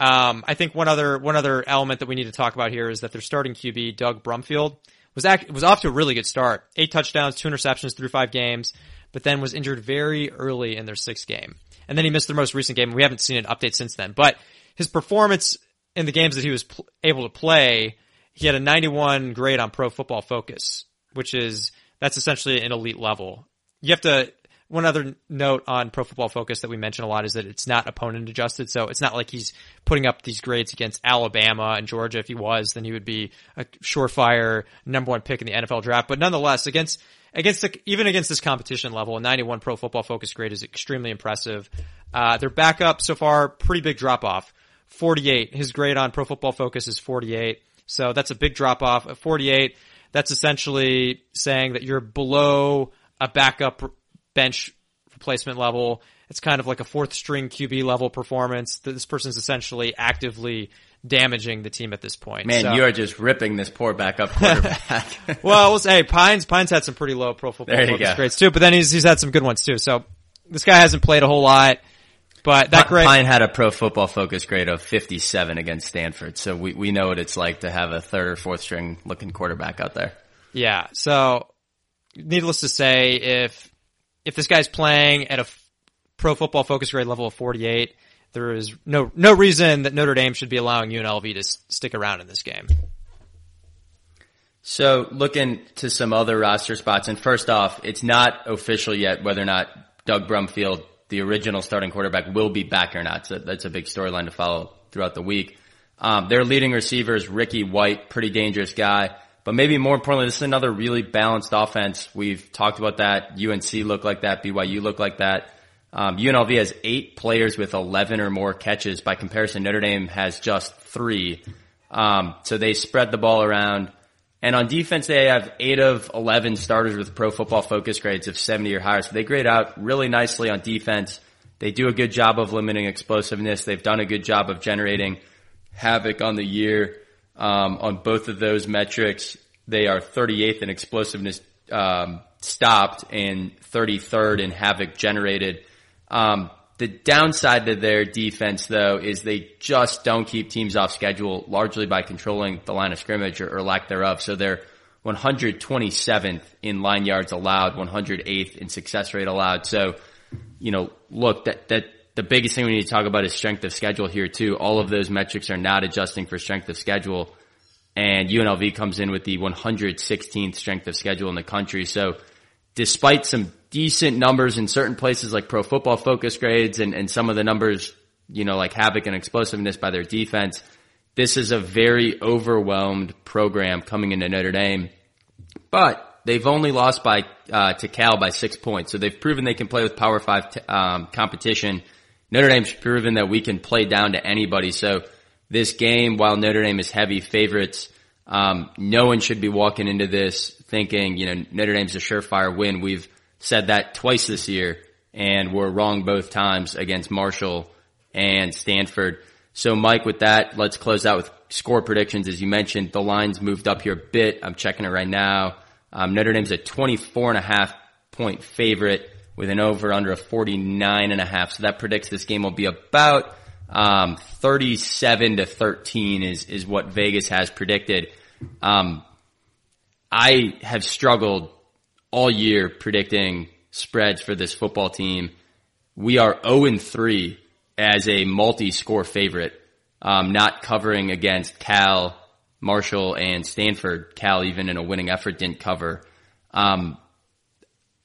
Speaker 2: um, I think one other one other element that we need to talk about here is that their starting QB Doug Brumfield was act, was off to a really good start. Eight touchdowns, two interceptions through five games, but then was injured very early in their sixth game, and then he missed their most recent game. We haven't seen an update since then, but his performance in the games that he was pl- able to play, he had a 91 grade on Pro Football Focus, which is that's essentially an elite level. You have to one other note on Pro Football Focus that we mention a lot is that it's not opponent adjusted, so it's not like he's putting up these grades against Alabama and Georgia. If he was, then he would be a surefire number one pick in the NFL draft. But nonetheless, against against the, even against this competition level, a 91 Pro Football Focus grade is extremely impressive. Uh, their backup so far, pretty big drop off. 48. His grade on Pro Football Focus is 48. So that's a big drop off. At 48, that's essentially saying that you're below a backup bench replacement level. It's kind of like a fourth string QB level performance. This person's essentially actively damaging the team at this point.
Speaker 1: Man,
Speaker 2: So-
Speaker 1: you are just ripping this poor backup quarterback. <laughs>
Speaker 2: well, we'll say Pynes. Pynes had some pretty low pro football focus grades too, but then he's he's had some good ones too. So this guy hasn't played a whole lot, but that grade.
Speaker 1: Pyne had a pro football focus grade of 57 against Stanford, so we, we know what it's like to have a third or fourth string looking quarterback out there.
Speaker 2: Yeah. So, needless to say, if if this guy's playing at a f- pro football focus grade level of 48, there is no no reason that Notre Dame should be allowing UNLV to s- stick around in this game.
Speaker 1: So looking to some other roster spots, and first off, it's not official yet whether or not Doug Brumfield, the original starting quarterback, will be back or not. So that's a big storyline to follow throughout the week. Um, their leading receiver is Ricky White, pretty dangerous guy. But maybe more importantly, this is another really balanced offense. We've talked about that. UNC look like that. BYU look like that. Um, UNLV has eight players with 11 or more catches. By comparison, Notre Dame has just three. Um, so they spread the ball around. And on defense, they have eight of 11 starters with pro football focus grades of 70 or higher. So they grade out really nicely on defense. They do a good job of limiting explosiveness. They've done a good job of generating havoc on the year. Um, on both of those metrics, they are 38th in explosiveness um, stopped and 33rd in havoc generated. Um, the downside to their defense, though, is they just don't keep teams off schedule, largely by controlling the line of scrimmage or, or lack thereof. So they're 127th in line yards allowed, 108th in success rate allowed. So, you know, look, that, that, the biggest thing we need to talk about is strength of schedule here too. All of those metrics are not adjusting for strength of schedule. And UNLV comes in with the 116th strength of schedule in the country. So despite some decent numbers in certain places like pro football focus grades and, and some of the numbers, you know, like havoc and explosiveness by their defense, this is a very overwhelmed program coming into Notre Dame. But they've only lost by uh, to Cal by six points. So they've proven they can play with Power Five t- um, competition. Notre Dame's proven that we can play down to anybody. So this game, while Notre Dame is heavy favorites, um, no one should be walking into this thinking, you know, Notre Dame's a surefire win. We've said that twice this year, and we're wrong both times against Marshall and Stanford. So, Mike, with that, let's close out with score predictions. As you mentioned, the lines moved up here a bit. I'm checking it right now. Um, Notre Dame's a 24 and a half point favorite with an over under a 49 and a half. So that predicts this game will be about um, 37 to 13 is is what Vegas has predicted. Um, I have struggled all year predicting spreads for this football team. We are 0 and 3 as a multi-score favorite, um, not covering against Cal, Marshall, and Stanford. Cal, even in a winning effort, didn't cover. Um,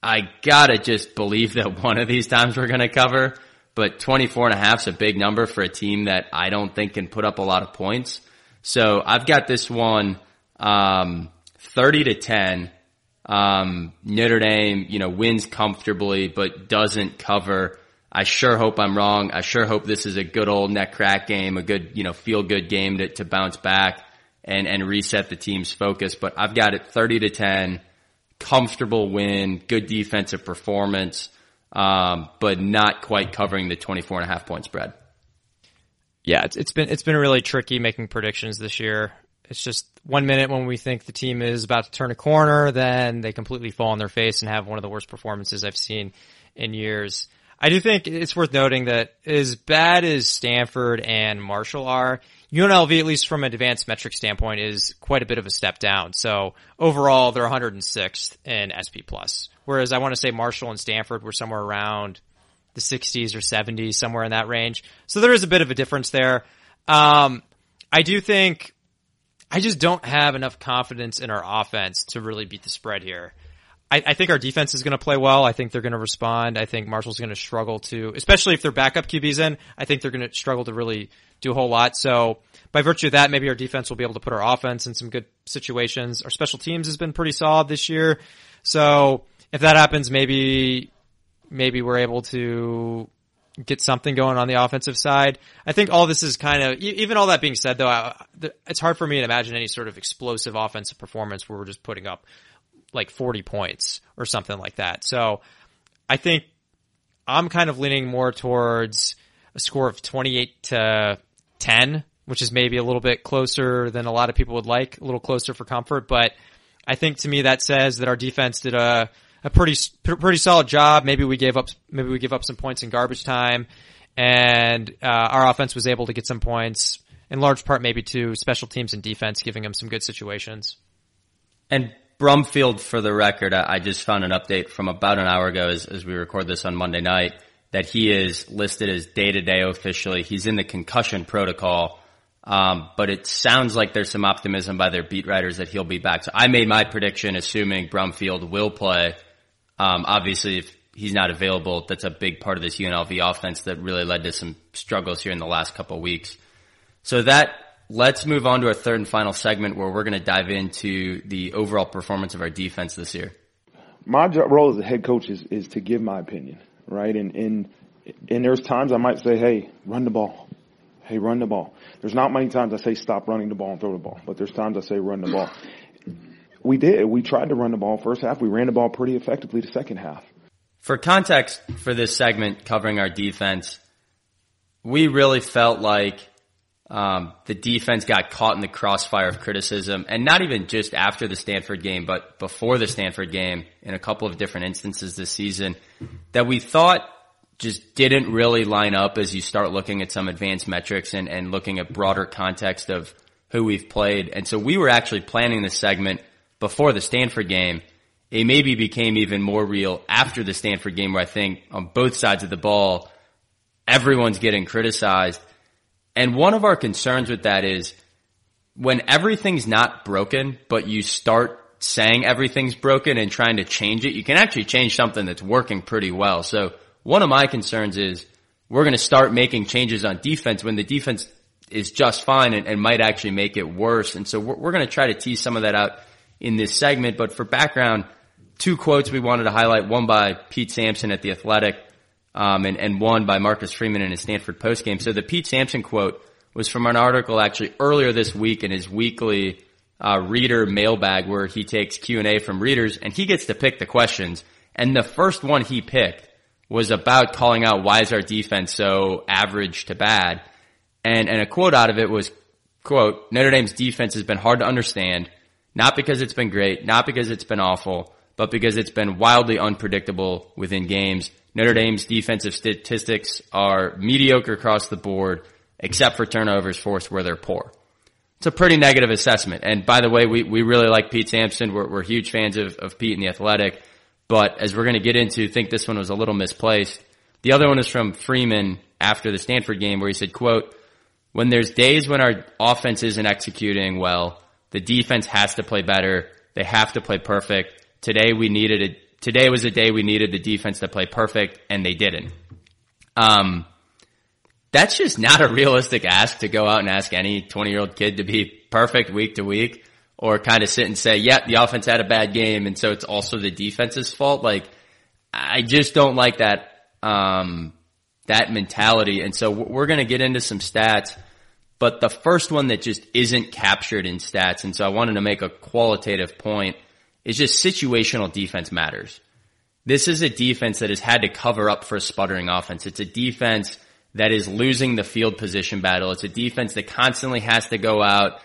Speaker 1: I gotta just believe that one of these times we're gonna cover, but 24 and a half is a big number for a team that I don't think can put up a lot of points. So I've got this one, um, 30 to 10. Um, Notre Dame, you know, wins comfortably, but doesn't cover. I sure hope I'm wrong. I sure hope this is a good old neck crack game, a good, you know, feel good game to, to bounce back and, and reset the team's focus. But I've got it 30 to 10, comfortable win, good defensive performance, um, but not quite covering the 24 and a half point spread.
Speaker 2: Yeah, it's, it's been, it's been really tricky making predictions this year. It's just one minute when we think the team is about to turn a corner, then they completely fall on their face and have one of the worst performances I've seen in years. I do think it's worth noting that as bad as Stanford and Marshall are, UNLV, at least from an advanced metric standpoint, is quite a bit of a step down. So overall, they're 106th in SP plus. Whereas I want to say Marshall and Stanford were somewhere around the 60s or 70s, somewhere in that range. So there is a bit of a difference there. Um, I do think I just don't have enough confidence in our offense to really beat the spread here. I, I think our defense is going to play well. I think they're going to respond. I think Marshall's going to struggle to, especially if their backup QB's in. I think they're going to struggle to really do a whole lot. So by virtue of that, maybe our defense will be able to put our offense in some good situations. Our special teams has been pretty solid this year. So if that happens, maybe, maybe we're able to get something going on the offensive side. I think all this is kind of, even all that being said though, I, it's hard for me to imagine any sort of explosive offensive performance where we're just putting up like 40 points or something like that. So I think I'm kind of leaning more towards a score of 28 to 10, which is maybe a little bit closer than a lot of people would like, a little closer for comfort, but I think to me that says that our defense did a a pretty pretty solid job. Maybe we gave up maybe we give up some points in garbage time, and uh, our offense was able to get some points in large part maybe to special teams and defense, giving them some good situations.
Speaker 1: And Brumfield, for the record, I just found an update from about an hour ago as, as we record this on Monday night that he is listed as day to day officially. He's in the concussion protocol. Um, but it sounds like there's some optimism by their beat writers that he'll be back. So I made my prediction assuming Brumfield will play um, obviously, if he's not available, that's a big part of this UNLV offense that really led to some struggles here in the last couple weeks. So that let's move on to our third and final segment where we're going to dive into the overall performance of our defense this year.
Speaker 3: My role as a head coach is, is to give my opinion, right? And, and, and there's times I might say, hey, run the ball. Hey, run the ball. There's not many times I say stop running the ball and throw the ball, but there's times I say run the ball we did. We tried to run the ball first half. We ran the ball pretty effectively the second half.
Speaker 1: For context for this segment covering our defense, we really felt like um, the defense got caught in the crossfire of criticism, and not even just after the Stanford game, but before the Stanford game in a couple of different instances this season that we thought just didn't really line up as you start looking at some advanced metrics and, and looking at broader context of who we've played. And so we were actually planning this segment – before the Stanford game. It maybe became even more real after the Stanford game where I think on both sides of the ball, everyone's getting criticized. And one of our concerns with that is when everything's not broken, but you start saying everything's broken and trying to change it, you can actually change something that's working pretty well. So one of my concerns is we're going to start making changes on defense when the defense is just fine and, and might actually make it worse. And so we're, we're going to try to tease some of that out in this segment. But for background, two quotes we wanted to highlight, one by Pete Sampson at The Athletic, um, and, and one by Marcus Freeman in his Stanford postgame. So the Pete Sampson quote was from an article actually earlier this week in his weekly uh, reader mailbag where he takes Q&A from readers and he gets to pick the questions. And the first one he picked was about calling out why is our defense so average to bad. And, and a quote out of it was, quote, Notre Dame's defense has been hard to understand, not because it's been great, not because it's been awful, but because it's been wildly unpredictable within games. Notre Dame's defensive statistics are mediocre across the board, except for turnovers forced where they're poor. It's a pretty negative assessment. And by the way, we, we really like Pete Sampson. We're, we're huge fans of, of Pete and the Athletic. But as we're going to get into, think this one was a little misplaced. The other one is from Freeman after the Stanford game where he said, quote, when there's days when our offense isn't executing well, the defense has to play better. They have to play perfect. Today we needed it. Today was a day we needed the defense to play perfect and they didn't. Um, that's just not a realistic ask to go out and ask any 20 year old kid to be perfect week to week or kind of sit and say, yeah, the offense had a bad game. And so it's also the defense's fault. Like I just don't like that, um, that mentality. And so we're going to get into some stats, but the first one that just isn't captured in stats. And so I wanted to make a qualitative point is just situational defense matters. This is a defense that has had to cover up for a sputtering offense. It's a defense that is losing the field position battle. It's a defense that constantly has to go out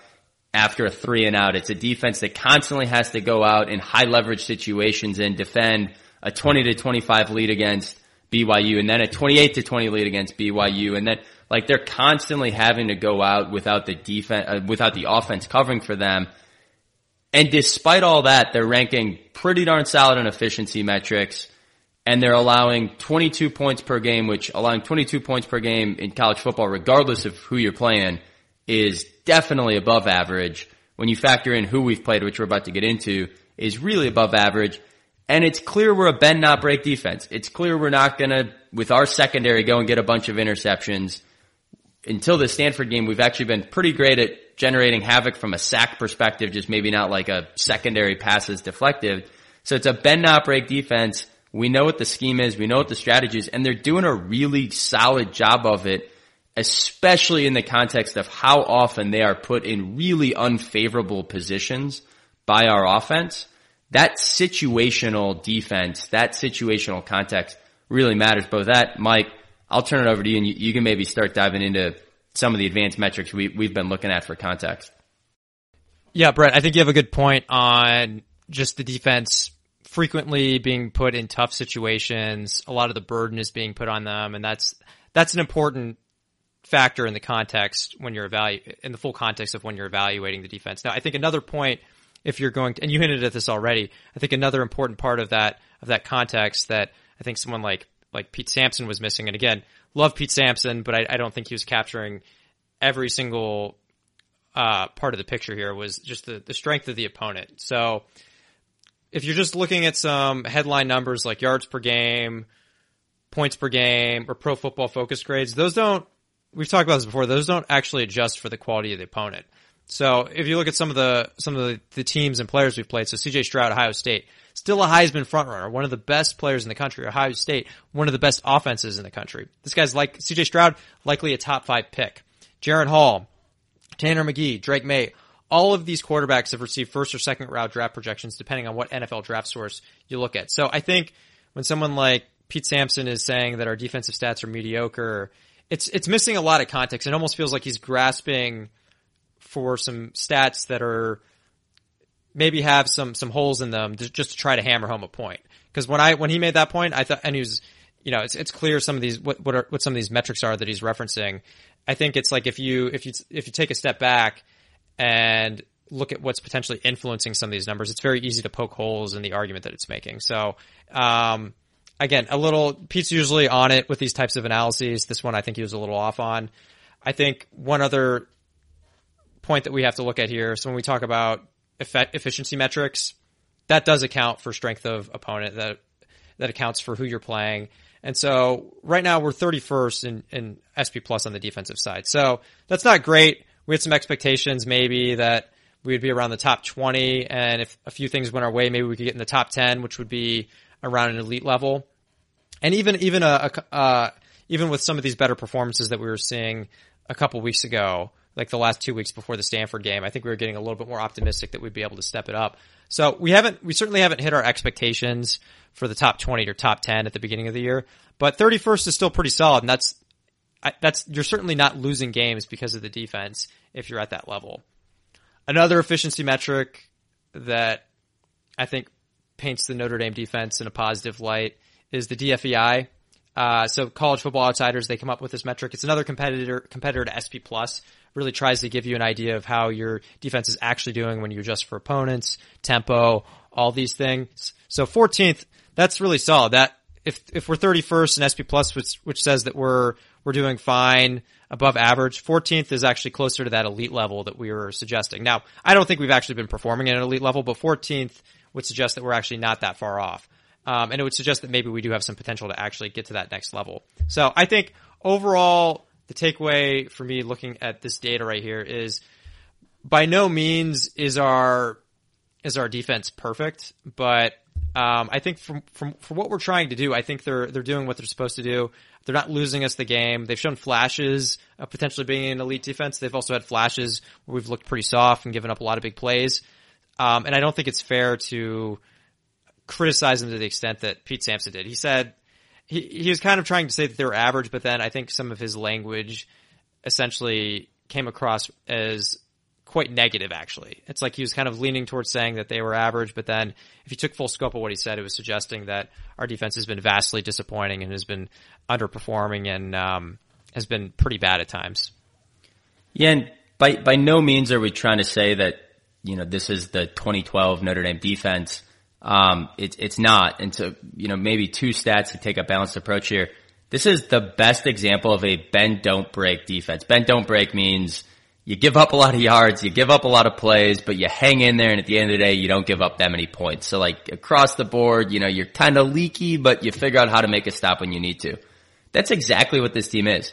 Speaker 1: after a three and out. It's a defense that constantly has to go out in high leverage situations and defend a 20 to 25 lead against BYU and then a 28 to 20 lead against BYU. And then like they're constantly having to go out without the defense, uh, without the offense covering for them. And despite all that, they're ranking pretty darn solid in efficiency metrics and they're allowing 22 points per game, which allowing 22 points per game in college football, regardless of who you're playing, is definitely above average. When you factor in who we've played, which we're about to get into, is really above average. And it's clear we're a bend not break defense. It's clear we're not gonna, with our secondary, go and get a bunch of interceptions. Until the Stanford game, we've actually been pretty great at generating havoc from a sack perspective, just maybe not like a secondary passes deflective. So it's a bend not break defense. We know what the scheme is. We know what the strategy is and they're doing a really solid job of it, especially in the context of how often they are put in really unfavorable positions by our offense that situational defense, that situational context really matters. Both that, Mike, I'll turn it over to you and you, you, can maybe start diving into some of the advanced metrics we, we've been looking at for context.
Speaker 2: Yeah, Brett, I think you have a good point on just the defense frequently being put in tough situations. A lot of the burden is being put on them and that's, that's an important factor in the context when you're evaluating, in the full context of when you're evaluating the defense. Now, I think another point if you're going to, and you hinted at this already, I think another important part of that, of that context that I think someone like, like Pete Sampson was missing. And again, love Pete Sampson, but I, I don't think he was capturing every single, uh, part of the picture here was just the, the strength of the opponent. So if you're just looking at some headline numbers like yards per game, points per game, or pro football focus grades, those don't, we've talked about this before, those don't actually adjust for the quality of the opponent. So if you look at some of the some of the, the teams and players we've played, so CJ Stroud, Ohio State, still a Heisman frontrunner, one of the best players in the country. Ohio State, one of the best offenses in the country. This guy's like CJ Stroud, likely a top five pick. Jaren Hall, Tanner McKee, Drake Maye, all of these quarterbacks have received first or second round draft projections depending on what NFL draft source you look at. So I think when someone like Pete Sampson is saying that our defensive stats are mediocre, it's it's missing a lot of context. It almost feels like he's grasping for some stats that are maybe have some some holes in them to, just to try to hammer home a point. Because when I when he made that point, I thought, and he was, you know, it's it's clear some of these what what are what some of these metrics are that he's referencing. I think it's like if you if you if you take a step back and look at what's potentially influencing some of these numbers, it's very easy to poke holes in the argument that it's making. So, um, again, a little Pete's usually on it with these types of analyses. This one I think he was a little off on. I think one other point that we have to look at here. So when we talk about efficiency metrics, that does account for strength of opponent. That that accounts for who you're playing. And so right now we're 31st in, in SP plus on the defensive side. So that's not great. We had some expectations maybe that we would be around the top 20. And if a few things went our way, maybe we could get in the top 10, which would be around an elite level. And even, even a, a uh, even with some of these better performances that we were seeing a couple weeks ago, like the last two weeks before the Stanford game, I think we were getting a little bit more optimistic that we'd be able to step it up. So we haven't, we certainly haven't hit our expectations for the top 20 or top 10 at the beginning of the year, but 31st is still pretty solid. And that's, that's, you're certainly not losing games because of the defense if you're at that level. Another efficiency metric that I think paints the Notre Dame defense in a positive light is the DFEI. Uh, so college football outsiders, they come up with this metric. It's another competitor, competitor to SP plus, really tries to give you an idea of how your defense is actually doing when you adjust for opponents, tempo, all these things. So 14th, that's really solid. That, if, if we're 31st in SP plus, which, which says that we're, we're doing fine, above average, 14th is actually closer to that elite level that we were suggesting. Now, I don't think we've actually been performing at an elite level, but 14th would suggest that we're actually not that far off. Um, and it would suggest that maybe we do have some potential to actually get to that next level. So I think overall, the takeaway for me looking at this data right here is by no means is our is our defense perfect, but um, I think from from from what we're trying to do, I think they're they're doing what they're supposed to do. They're not losing us the game. They've shown flashes of potentially being an elite defense. They've also had flashes where we've looked pretty soft and given up a lot of big plays. Um, and I don't think it's fair to criticize them to the extent that Pete Sampson did. He said he he was kind of trying to say that they were average, but then I think some of his language essentially came across as quite negative actually. It's like he was kind of leaning towards saying that they were average, but then if you took full scope of what he said, it was suggesting that our defense has been vastly disappointing and has been underperforming and um, has been pretty bad at times.
Speaker 1: Yeah, and by by no means are we trying to say that you know this is the 2012 Notre Dame defense. Um, it's it's not. And so, you know, maybe two stats to take a balanced approach here. This is the best example of a bend don't break defense. Bend don't break means you give up a lot of yards, you give up a lot of plays, but you hang in there and at the end of the day, you don't give up that many points. So like across the board, you know, you're kind of leaky, but you figure out how to make a stop when you need to. That's exactly what this team is.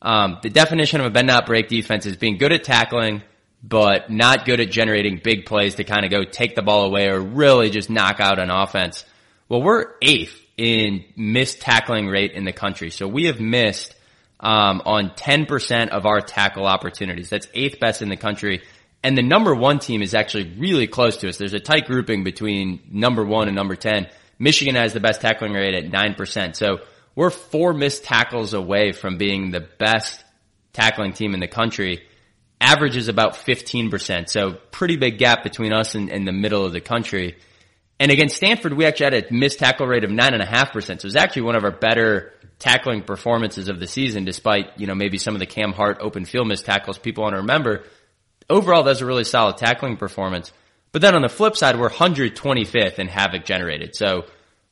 Speaker 1: Um, the definition of a bend not break defense is being good at tackling, but not good at generating big plays to kind of go take the ball away or really just knock out an offense. Well, we're eighth in missed tackling rate in the country. So we have missed um, on 10% of our tackle opportunities. That's eighth best in the country. And the number one team is actually really close to us. There's a tight grouping between number one and number 10. Michigan has the best tackling rate at 9%. So we're four missed tackles away from being the best tackling team in the country average is about 15%. So pretty big gap between us and, and the middle of the country. And against Stanford, we actually had a missed tackle rate of 9.5%. So it was actually one of our better tackling performances of the season, despite, you know, maybe some of the Cam Hart open field missed tackles people want to remember. Overall, that's a really solid tackling performance. But then on the flip side, we're 125th in havoc generated. So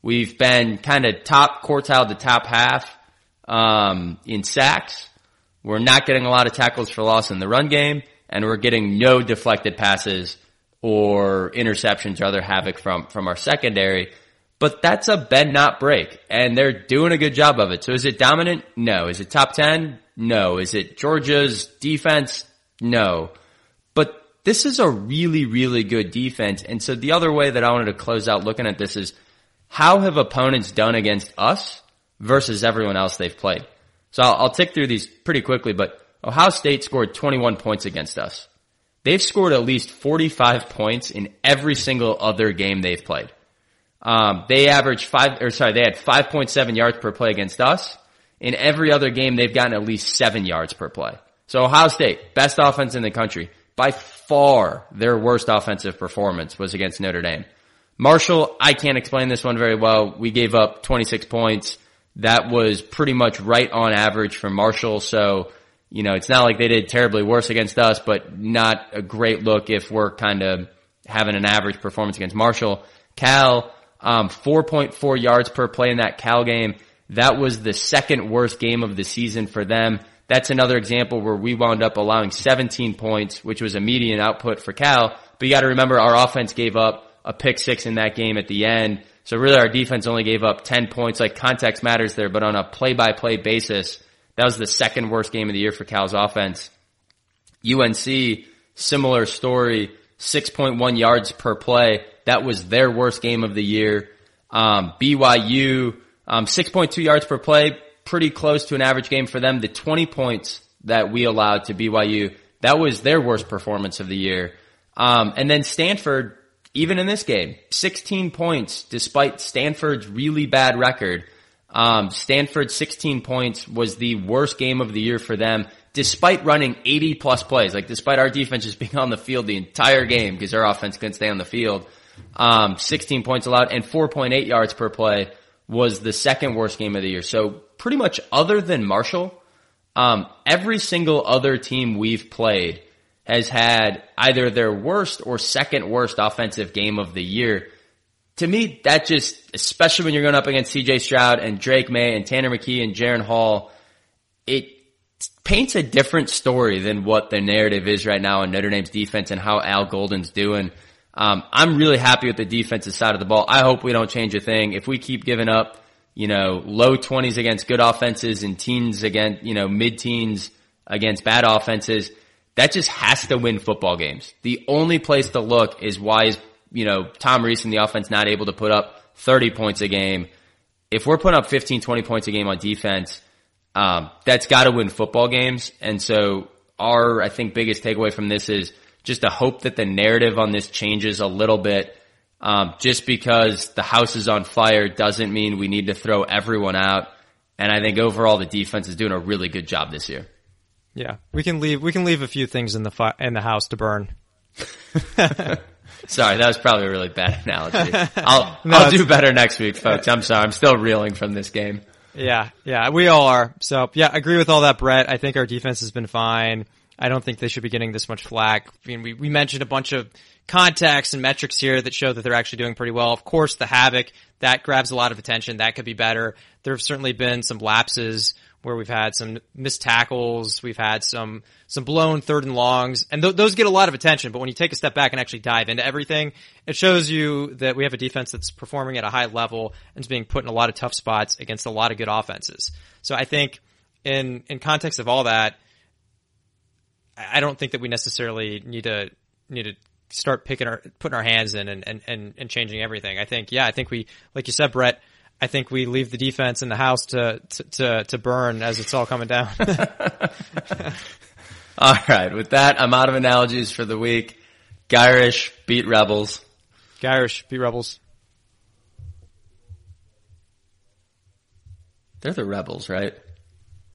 Speaker 1: we've been kind of top quartile to top half, um, in sacks. We're not getting a lot of tackles for loss in the run game, and we're getting no deflected passes or interceptions or other havoc from, from our secondary. But that's a bend not break, and they're doing a good job of it. So is it dominant? No. Is it top 10? No. Is it Georgia's defense? No. But this is a really, really good defense. And so the other way that I wanted to close out looking at this is how have opponents done against us versus everyone else they've played? So I'll, I'll tick through these pretty quickly, but Ohio State scored 21 points against us. They've scored at least 45 points in every single other game they've played. Um, they averaged five, or sorry, they had 5.7 yards per play against us. In every other game, they've gotten at least seven yards per play. So Ohio State, best offense in the country. By far, their worst offensive performance was against Notre Dame. Marshall, I can't explain this one very well. We gave up 26 points. That was pretty much right on average for Marshall. So, you know, it's not like they did terribly worse against us, but not a great look if we're kind of having an average performance against Marshall. Cal, um, 4.4 yards per play in that Cal game. That was the second worst game of the season for them. That's another example where we wound up allowing 17 points, which was a median output for Cal. But you got to remember our offense gave up a pick six in that game at the end. So really our defense only gave up 10 points. Like context matters there, but on a play by play basis, that was the second worst game of the year for Cal's offense. UNC, similar story. 6.1 yards per play. That was their worst game of the year. Um, BYU, um, 6.2 yards per play, pretty close to an average game for them. The 20 points that we allowed to BYU, that was their worst performance of the year. Um, and then Stanford, even in this game, 16 points despite Stanford's really bad record. Um, Stanford 16 points was the worst game of the year for them, despite running 80 plus plays. Like despite our defense just <laughs> being on the field the entire game because our offense couldn't stay on the field. Um, 16 points allowed and 4.8 yards per play was the second worst game of the year. So pretty much other than Marshall, um, every single other team we've played has had either their worst or second worst offensive game of the year. To me, that just, especially when you're going up against CJ Stroud and Drake Maye and Tanner McKee and Jaren Hall, it paints a different story than what the narrative is right now in Notre Dame's defense and how Al Golden's doing. Um, I'm really happy with the defensive side of the ball. I hope we don't change a thing. If we keep giving up, you know, low 20s against good offenses and teens against, you know, mid teens against bad offenses, that just has to win football games. The only place to look is why is, you know, Tom Rees and the offense not able to put up 30 points a game. If we're putting up 15, 20 points a game on defense, um, that's got to win football games. And so our, I think, biggest takeaway from this is just to hope that the narrative on this changes a little bit. Um, just because the house is on fire doesn't mean we need to throw everyone out. And I think overall the defense is doing a really good job this year.
Speaker 2: Yeah, we can leave. We can leave a few things in the fi- in the house to burn. <laughs>
Speaker 1: sorry, that was probably a really bad <laughs> analogy. <laughs> I'll no, I'll do better next week, folks. I'm sorry. I'm still reeling from this game.
Speaker 2: Yeah, yeah, we all are. So yeah, I agree with all that, Brett. I think our defense has been fine. I don't think they should be getting this much flack. I mean, we, we mentioned a bunch of contacts and metrics here that show that they're actually doing pretty well. Of course, the havoc that grabs a lot of attention. That could be better. There have certainly been some lapses where we've had some missed tackles, we've had some some blown third and longs, and th- those get a lot of attention. But when you take a step back and actually dive into everything, it shows you that we have a defense that's performing at a high level and is being put in a lot of tough spots against a lot of good offenses. So I think in in context of all that, I don't think that we necessarily need to need to start picking our putting our hands in and, and, and, and changing everything. I think yeah, I think we like you said, Brett I think we leave the defense in the house to to to, to burn as it's all coming down. <laughs>
Speaker 1: all right, with that, I'm out of analogies for the week. Gyrish beat Rebels.
Speaker 2: Gyrish beat Rebels.
Speaker 1: They're the Rebels, right?